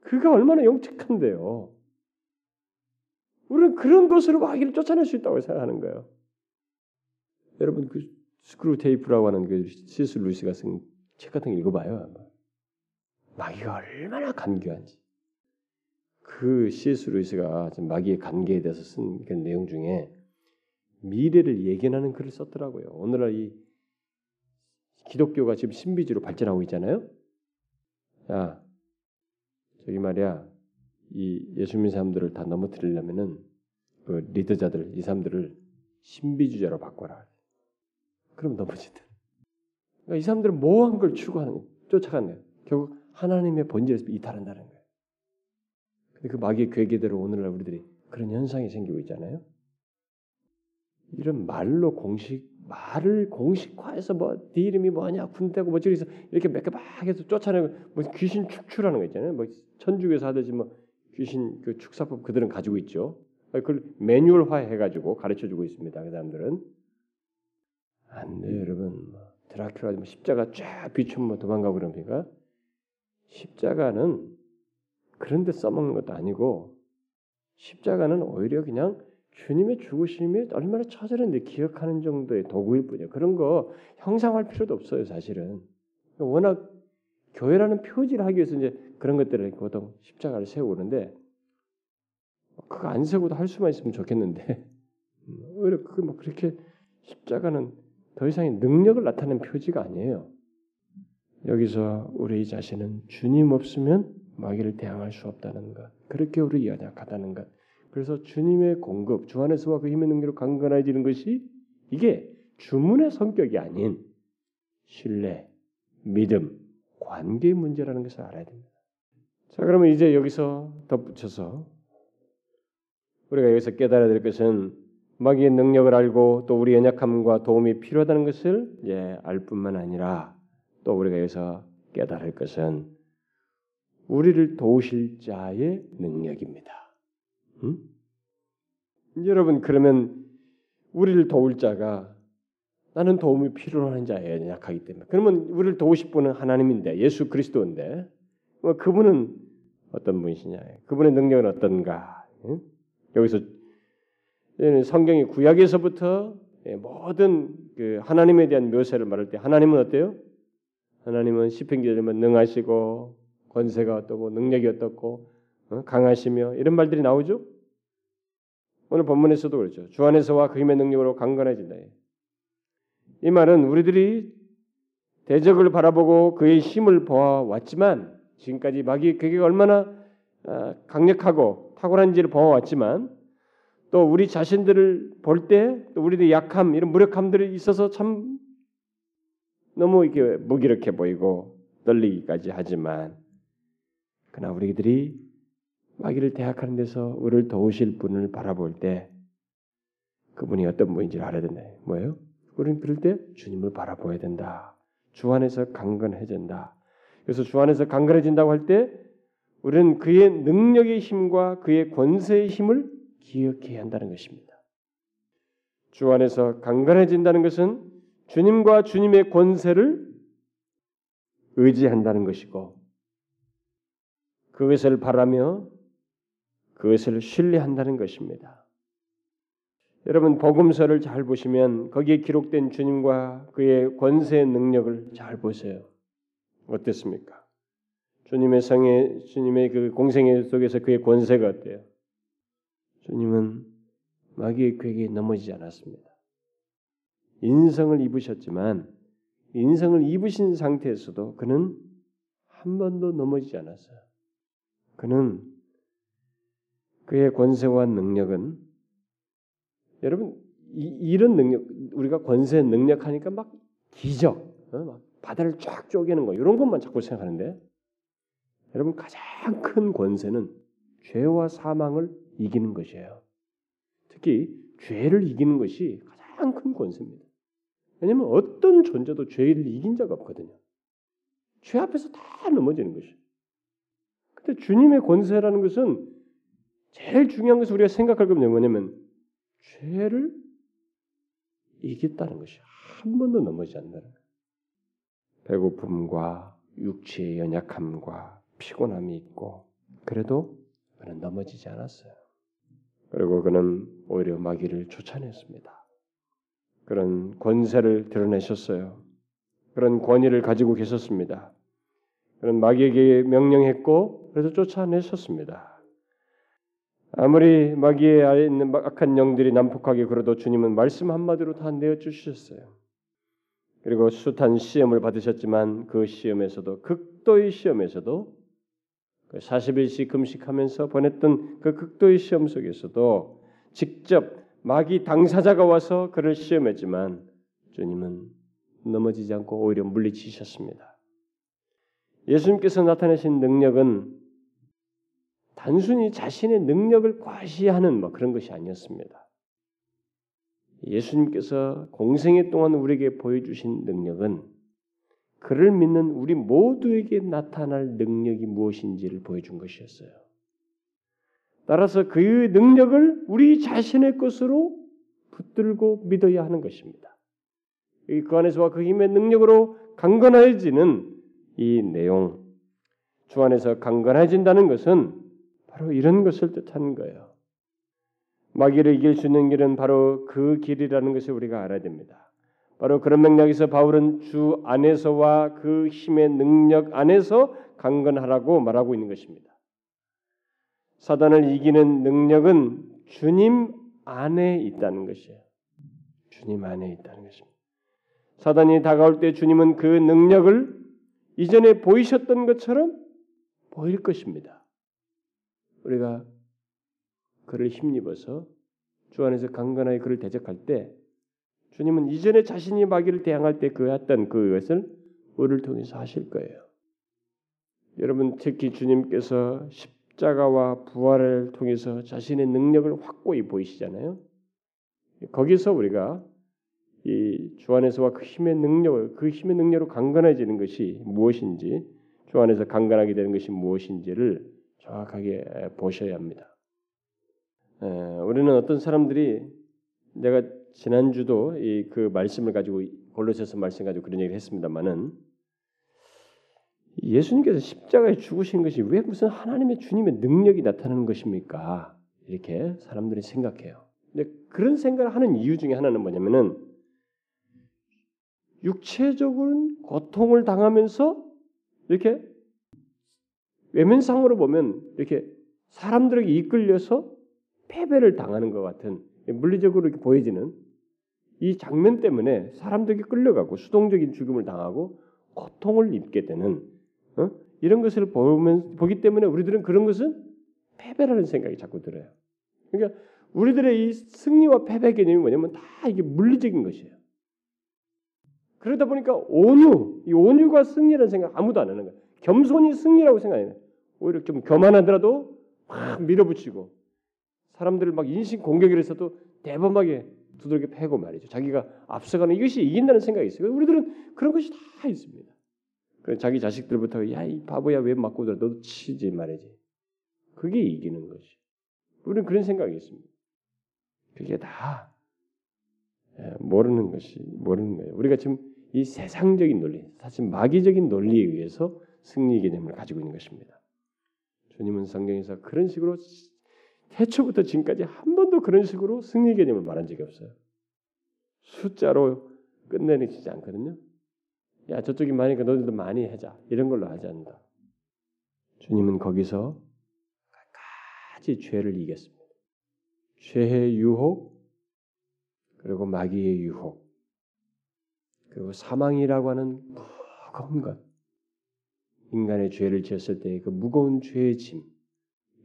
그가 얼마나 영특한데요. 우리는 그런 것으로 마귀를 쫓아낼 수 있다고 생각하는 거예요. 여러분 그 스크루테이프라고 하는 그 C.S. 루이스가 쓴 책 같은 거 읽어봐요. 마귀가 얼마나 간교한지. 그 C.S. 루이스가 마귀의 관계에 대해서 쓴 그 내용 중에 미래를 예견하는 글을 썼더라고요. 오늘날 이 기독교가 지금 신비주의로 발전하고 있잖아요. 야, 저기 말이야 이 예수 믿는 사람들을 다 넘어뜨리려면은 그 리더자들 이 사람들을 신비주의자로 바꿔라. 그럼 넘어진다. 그러니까 이 사람들은 모호한 걸 추구하는 쫓아가는 거예요. 결국 하나님의 본질에서 이탈한다는 거예요. 근데 그 마귀의 괴계대로 오늘날 우리들이 그런 현상이 생기고 있잖아요. 이런 말로 공식 말을 공식화해서 뭐네 이름이 뭐냐 군대고 뭐 저기서 이렇게 몇개막 해서 쫓아내고 뭐 귀신 축출하는 거 있잖아요. 뭐 천주교에서 하듯이 뭐 귀신 그 축사법 그들은 가지고 있죠. 그걸 매뉴얼화 해가지고 가르쳐 주고 있습니다. 그 사람들은 안 돼, 여러분. 뭐 드라큘라 뭐 십자가 쫙 비추면 뭐 도망가고 그럽니까? 십자가는 그런데 써먹는 것도 아니고 십자가는 오히려 그냥 주님의 죽으심이 얼마나 처절한데 기억하는 정도의 도구일 뿐이에요. 그런 거 형상할 필요도 없어요, 사실은. 워낙 교회라는 표지를 하기 위해서 이제 그런 것들을 보통 십자가를 세우고 그러는데 그거 안 세고도 할 수만 있으면 좋겠는데 오히려 그뭐 그렇게 십자가는 더 이상의 능력을 나타내는 표지가 아니에요. 여기서 우리 자신은 주님 없으면 마귀를 대항할 수 없다는 것. 그렇게 우리 연약하다는 것. 그래서 주님의 공급, 주 안에서와 그 힘의 능력으로 강건해지는 것이 이게 주문의 성격이 아닌 신뢰, 믿음, 관계의 문제라는 것을 알아야 됩니다. 자, 그러면 이제 여기서 덧붙여서 우리가 여기서 깨달아야 될 것은 마귀의 능력을 알고 또 우리 연약함과 도움이 필요하다는 것을 이제 알 뿐만 아니라 또 우리가 여기서 깨달을 것은 우리를 도우실 자의 능력입니다. 음? 여러분 그러면 우리를 도울 자가 나는 도움이 필요한 자예요. 약하기 때문에. 그러면 우리를 도우실 분은 하나님인데 예수 그리스도인데 뭐 그분은 어떤 분이시냐? 그분의 능력은 어떤가? 응? 여기서 성경이 구약에서부터 예, 모든 그 하나님에 대한 묘사를 말할 때 하나님은 어때요? 하나님은 시편기자면 능하시고 권세가 어떻고 능력이 어떻고 어? 강하시며 이런 말들이 나오죠. 오늘 본문에서도 그렇죠. 주 안에서와 그 힘의 능력으로 강건해진다. 이 말은 우리들이 대적을 바라보고 그의 힘을 보아왔지만 지금까지 마귀 그게 얼마나 아, 강력하고 탁월한지를 보아왔지만 또 우리 자신들을 볼 때 또 우리들의 약함 이런 무력함들이 있어서 참 너무 이게 무기력해 보이고 떨리기까지 하지만 그러나 우리들이 마귀를 대학하는 데서 우리를 도우실 분을 바라볼 때 그분이 어떤 분인지를 알아야 된다. 뭐예요? 우리는 그럴 때 주님을 바라보아야 된다. 주 안에서 강건해진다. 그래서 주 안에서 강건해진다고 할 때 우리는 그의 능력의 힘과 그의 권세의 힘을 기억해야 한다는 것입니다. 주 안에서 강건해진다는 것은 주님과 주님의 권세를 의지한다는 것이고 그것을 바라며 그것을 신뢰한다는 것입니다. 여러분 복음서를 잘 보시면 거기에 기록된 주님과 그의 권세의 능력을 잘 보세요. 어땠습니까? 주님의 성에 주님의 그 공생애 속에서 그의 권세가 어때요? 주님은 마귀의 괴계에 넘어지지 않았습니다. 인성을 입으셨지만 인성을 입으신 상태에서도 그는 한 번도 넘어지지 않았어요. 그는 그의 권세와 능력은 여러분 이, 런 능력 우리가 권세 능력하니까 막 기적, 어? 막 바다를 쫙 쪼개는 거 이런 것만 자꾸 생각하는데 여러분 가장 큰 권세는 죄와 사망을 이기는 것이에요. 특히 죄를 이기는 것이 가장 큰 권세입니다. 왜냐하면 어떤 존재도 죄를 이긴 자가 없거든요. 죄 앞에서 다 넘어지는 것이. 근데 주님의 권세라는 것은 제일 중요한 것을 우리가 생각할 겁니다. 뭐냐면 죄를 이겼다는 것이 한 번도 넘어지지 거예요. 배고픔과 육체의 연약함과 피곤함이 있고 그래도 그는 넘어지지 않았어요. 그리고 그는 오히려 마귀를 쫓아냈습니다. 그런 권세를 드러내셨어요. 그런 권위를 가지고 계셨습니다. 그런 마귀에게 명령했고 그래서 쫓아내셨습니다. 아무리 마귀의 아래 있는 악한 영들이 난폭하게 그래도 주님은 말씀 한마디로 다 내어 주셨어요. 그리고 숱한 시험을 받으셨지만 그 시험에서도 극도의 시험에서도 40일씩 그 금식하면서 보냈던 그 극도의 시험 속에서도 직접 마귀 당사자가 와서 그를 시험했지만 주님은 넘어지지 않고 오히려 물리치셨습니다. 예수님께서 나타내신 능력은 단순히 자신의 능력을 과시하는 뭐 그런 것이 아니었습니다. 예수님께서 공생애 동안 우리에게 보여주신 능력은 그를 믿는 우리 모두에게 나타날 능력이 무엇인지를 보여준 것이었어요. 따라서 그 능력을 우리 자신의 것으로 붙들고 믿어야 하는 것입니다. 그 안에서와 그 힘의 능력으로 강건해지는 이 내용, 주 안에서 강건해진다는 것은 바로 이런 것을 뜻하는 거예요. 마귀를 이길 수 있는 길은 바로 그 길이라는 것을 우리가 알아야 됩니다. 바로 그런 맥락에서 바울은 주 안에서와 그 힘의 능력 안에서 강건하라고 말하고 있는 것입니다. 사단을 이기는 능력은 주님 안에 있다는 것이에요. 주님 안에 있다는 것입니다. 사단이 다가올 때 주님은 그 능력을 이전에 보이셨던 것처럼 보일 것입니다. 우리가 그를 힘입어서 주 안에서 강건하게 그를 대적할 때 주님은 이전에 자신이 마귀를 대항할 때 그 했던 그것을 우리를 통해서 하실 거예요. 여러분 특히 주님께서 십 자가와 부활을 통해서 자신의 능력을 확고히 보이시잖아요. 거기서 우리가 이 주 안에서와 그 힘의 능력을 그 힘의 능력으로 강건해지는 것이 무엇인지 주 안에서 강건하게 되는 것이 무엇인지를 정확하게 보셔야 합니다. 에, 우리는 어떤 사람들이 내가 지난주도 이 그 말씀을 가지고 골로새서 말씀 가지고 그런 얘기를 했습니다만은 예수님께서 십자가에 죽으신 것이 왜 무슨 하나님의 주님의 능력이 나타나는 것입니까? 이렇게 사람들이 생각해요. 근데 그런 생각을 하는 이유 중에 하나는 뭐냐면은 육체적으로 고통을 당하면서 이렇게 외면상으로 보면 이렇게 사람들에게 이끌려서 패배를 당하는 것 같은 물리적으로 이렇게 보여지는 이 장면 때문에 사람들에게 끌려가고 수동적인 죽음을 당하고 고통을 입게 되는 어? 이런 것을 보면 보기 때문에 우리들은 그런 것은 패배라는 생각이 자꾸 들어요. 그러니까 우리들의 이 승리와 패배 개념이 뭐냐면 다 이게 물리적인 것이에요. 그러다 보니까 온유, 이 온유가 승리라는 생각 아무도 안 하는 거예요. 겸손이 승리라고 생각해요. 오히려 좀 교만하더라도 막 밀어붙이고 사람들을 막 인신 공격을 해서도 대범하게 두들겨 패고 말이죠. 자기가 앞서가는 이것이 이긴다는 생각이 있어요. 우리들은 그런 것이 다 있습니다. 자기 자식들부터 야 이 바보야 왜 맞고 들어 너도 치지 말이지. 그게 이기는 것이. 우리는 그런 생각이 있습니다. 그게 다 예, 모르는 것이 모르는 거예요. 우리가 지금 이 세상적인 논리, 사실 마귀적인 논리에 의해서 승리 개념을 가지고 있는 것입니다. 주님은 성경에서 그런 식으로 태초부터 지금까지 한 번도 그런 식으로 승리 개념을 말한 적이 없어요. 숫자로 끝내리지 않거든요. 야 저쪽이 많으니까 너희들도 많이 하자 이런 걸로 하지 않는다. 주님은 거기서 끝까지 죄를 이겼습니다. 죄의 유혹 그리고 마귀의 유혹 그리고 사망이라고 하는 무거운 것 인간의 죄를 지었을 때그 무거운 죄의 짐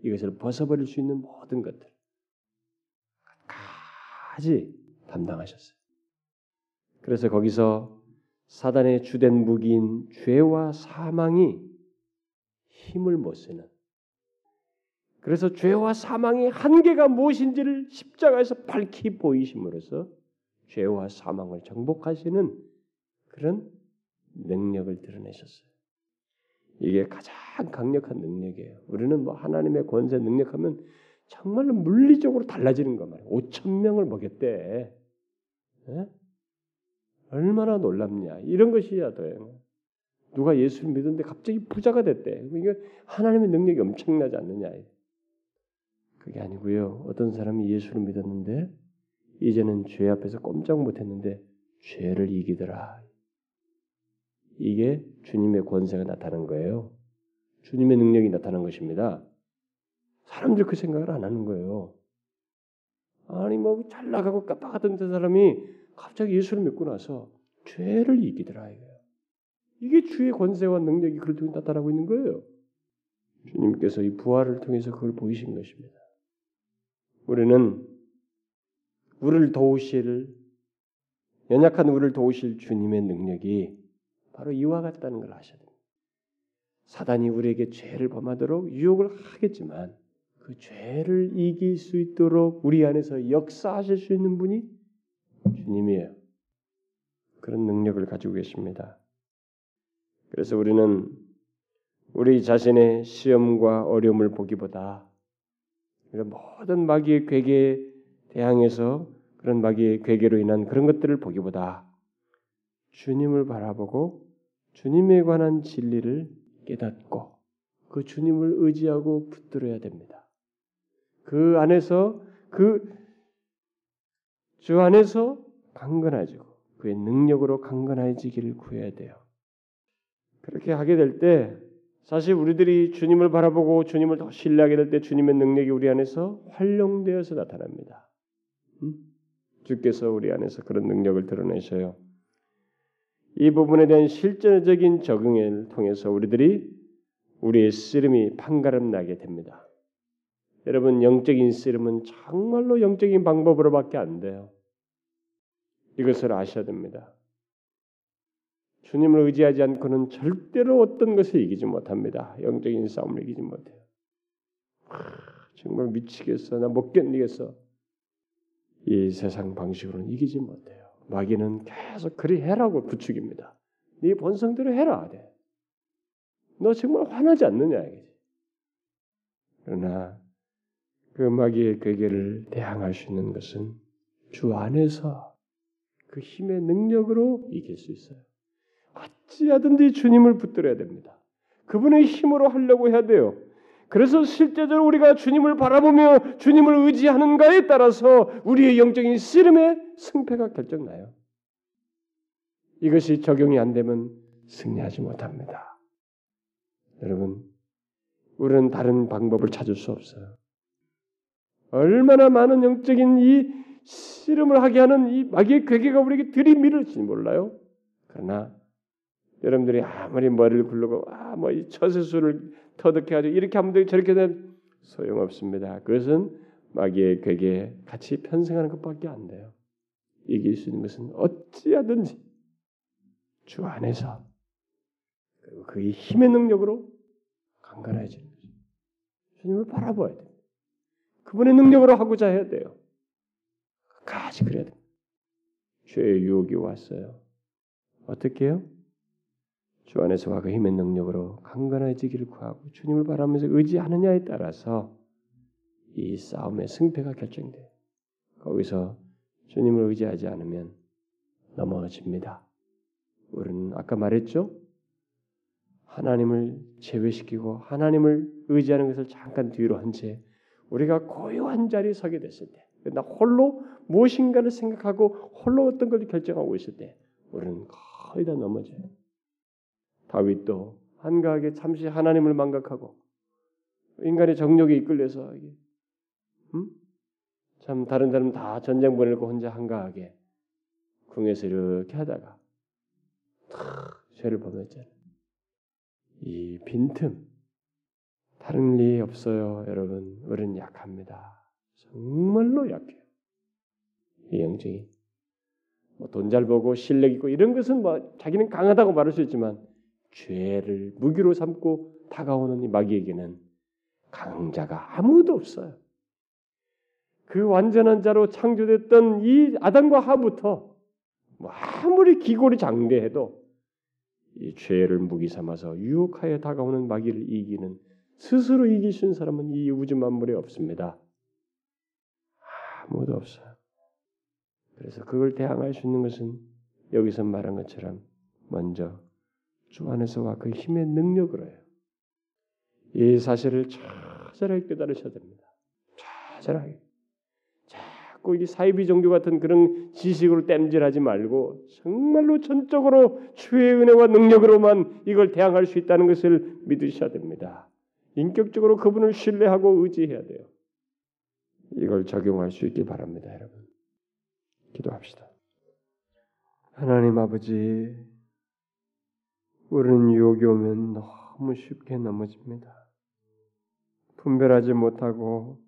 이것을 벗어버릴 수 있는 모든 것들 끝까지 담당하셨어요. 그래서 거기서 사단의 주된 무기인 죄와 사망이 힘을 못 쓰는 그래서 죄와 사망의 한계가 무엇인지를 십자가에서 밝히 보이심으로써 죄와 사망을 정복하시는 그런 능력을 드러내셨어요. 이게 가장 강력한 능력이에요. 우리는 뭐 하나님의 권세 능력하면 정말로 물리적으로 달라지는 거 말이에요. 5천 명을 먹였대. 예? 얼마나 놀랍냐. 이런 것이야 돼요. 누가 예수를 믿었는데 갑자기 부자가 됐대. 이게 하나님의 능력이 엄청나지 않느냐. 그게 아니고요. 어떤 사람이 예수를 믿었는데 이제는 죄 앞에서 꼼짝 못했는데 죄를 이기더라. 이게 주님의 권세가 나타난 거예요. 주님의 능력이 나타난 것입니다. 사람들 그 생각을 안 하는 거예요. 아니 뭐 잘 나가고 깜빡하던 그 사람이 갑자기 예수를 믿고 나서 죄를 이기더라 이거예요. 이게 주의 권세와 능력이 그를 통해 나타나고 있는 거예요. 주님께서 이 부활을 통해서 그걸 보이신 것입니다. 우리는 우리를 도우실 연약한 우리를 도우실 주님의 능력이 바로 이와 같다는 걸 아셔야 됩니다. 사단이 우리에게 죄를 범하도록 유혹을 하겠지만 그 죄를 이길 수 있도록 우리 안에서 역사하실 수 있는 분이 주님이에요. 그런 능력을 가지고 계십니다. 그래서 우리는 우리 자신의 시험과 어려움을 보기보다 모든 마귀의 괴계에 대항해서 그런 마귀의 괴계로 인한 그런 것들을 보기보다 주님을 바라보고 주님에 관한 진리를 깨닫고 그 주님을 의지하고 붙들어야 됩니다. 그 안에서 그 주 안에서 강건해지고 그의 능력으로 강건해지기를 구해야 돼요. 그렇게 하게 될 때 사실 우리들이 주님을 바라보고 주님을 더 신뢰하게 될 때 주님의 능력이 우리 안에서 활용되어서 나타납니다. 음? 주께서 우리 안에서 그런 능력을 드러내셔요. 이 부분에 대한 실제적인 적응을 통해서 우리들이 우리의 씨름이 판가름 나게 됩니다. 여러분 영적인 씨름은 정말로 영적인 방법으로밖에 안 돼요. 이것을 아셔야 됩니다. 주님을 의지하지 않고는 절대로 어떤 것을 이기지 못합니다. 영적인 싸움을 이기지 못해요. 하, 정말 미치겠어. 나 못 견디겠어. 이 세상 방식으로는 이기지 못해요. 마귀는 계속 그리 해라고 부축입니다. 네 본성대로 해라. 돼. 너 정말 화나지 않느냐. 그러나 그 마귀의 괴계를 대항할 수 있는 것은 주 안에서 그 힘의 능력으로 이길 수 있어요. 어찌하든지 주님을 붙들어야 됩니다. 그분의 힘으로 하려고 해야 돼요. 그래서 실제적으로 우리가 주님을 바라보며 주님을 의지하는가에 따라서 우리의 영적인 씨름의 승패가 결정나요. 이것이 적용이 안 되면 승리하지 못합니다. 여러분, 우리는 다른 방법을 찾을 수 없어요. 얼마나 많은 영적인 이 씨름을 하게 하는 이 마귀의 괴계가 우리에게 들이밀을지 몰라요. 그러나 여러분들이 아무리 머리를 굴르고 아뭐 이 처세술을 터득해 가지고 이렇게 하면 되고 저렇게 되면 소용없습니다. 그것은 마귀의 괴계에 같이 편승하는 것밖에 안 돼요. 이길 수 있는 것은 어찌하든지 주 안에서 그리고 그의 힘의 능력으로 강건해지는 거죠. 주님을 바라봐야 돼요. 그분의 능력으로 하고자 해야 돼요. 끝까지 그래야 돼요. 죄의 유혹이 왔어요. 어떻게 해요? 주 안에서와 그 힘의 능력으로 강건해지기를 구하고 주님을 바라면서 의지하느냐에 따라서 이 싸움의 승패가 결정돼요. 거기서 주님을 의지하지 않으면 넘어집니다. 우리는 아까 말했죠? 하나님을 제외시키고 하나님을 의지하는 것을 잠깐 뒤로 한 채 우리가 고요한 자리에 서게 됐을 때, 나 홀로 무엇인가를 생각하고 홀로 어떤 걸 결정하고 있을 때, 우리는 거의 다 넘어져요. 다윗도 한가하게 잠시 하나님을 망각하고 인간의 정욕에 이끌려서 음? 참 다른 사람 다 전쟁 보내고 혼자 한가하게 궁에서 이렇게 하다가 탁 죄를 범했잖아요. 이 빈틈 다른 리 없어요, 여러분. 우리는 약합니다. 정말로 약해요. 이 영적이 뭐돈 잘 벌고 실력 있고 이런 것은 뭐 자기는 강하다고 말할 수 있지만 죄를 무기로 삼고 다가오는 이 마귀에게는 강자가 아무도 없어요. 그 완전한 자로 창조됐던 이 아담과 하부터 뭐 아무리 기골이 장대해도 이 죄를 무기 삼아서 유혹하여 다가오는 마귀를 이기는 스스로 있는 사람은 이 우주 만물에 없습니다. 아무도 없어요. 그래서 그걸 대항할 수 있는 것은 여기서 말한 것처럼 먼저 주 안에서와 그 힘의 능력으로 해요. 이 사실을 자잘하게 깨달으셔야 됩니다. 자잘하게. 자꾸 이 사이비 종교 같은 그런 지식으로 땜질하지 말고 정말로 전적으로 주의 은혜와 능력으로만 이걸 대항할 수 있다는 것을 믿으셔야 됩니다. 인격적으로 그분을 신뢰하고 의지해야 돼요. 이걸 적용할 수 있길 바랍니다, 여러분. 기도합시다. 하나님 아버지, 우리는 유혹이 오면 너무 쉽게 넘어집니다. 분별하지 못하고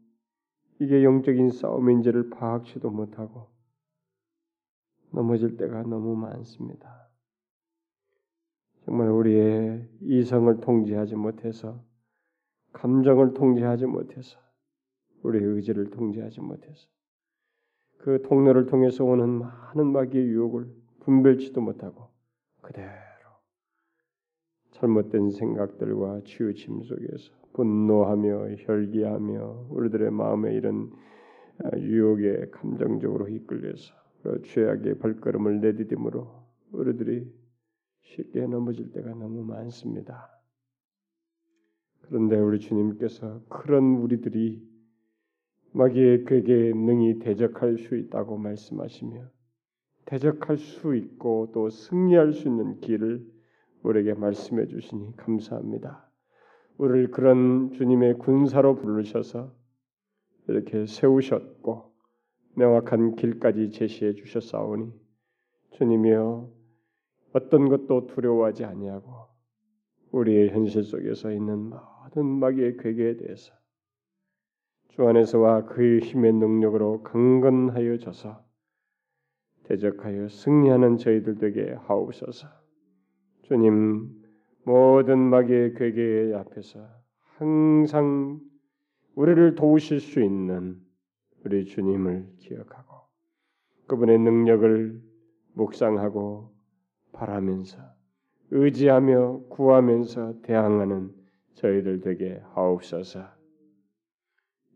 이게 영적인 싸움인지를 파악치도 못하고 넘어질 때가 너무 많습니다. 정말 우리의 이성을 통제하지 못해서 감정을 통제하지 못해서 우리의 의지를 통제하지 못해서 그 통로를 통해서 오는 많은 마귀의 유혹을 분별치도 못하고 그대로 잘못된 생각들과 치우침 속에서 분노하며 혈기하며 우리들의 마음에 이런 아, 유혹에 감정적으로 이끌려서 죄악의 발걸음을 내디딤으로 우리들이 쉽게 넘어질 때가 너무 많습니다. 그런데 우리 주님께서 그런 우리들이 마귀의 괴계에 능히 대적할 수 있다고 말씀하시며 대적할 수 있고 또 승리할 수 있는 길을 우리에게 말씀해 주시니 감사합니다. 우리를 그런 주님의 군사로 부르셔서 이렇게 세우셨고 명확한 길까지 제시해 주셨사오니 주님이여 어떤 것도 두려워하지 아니하고 우리의 현실 속에서 있는 모든 마귀의 괴계에 대해서 주 안에서와 그의 힘의 능력으로 강건하여 져서 대적하여 승리하는 저희들 되게 하옵소서. 주님 모든 마귀의 괴계 앞에서 항상 우리를 도우실 수 있는 우리 주님을 기억하고 그분의 능력을 묵상하고 바라면서 의지하며 구하면서 대항하는 저희들 되게 하옵소서.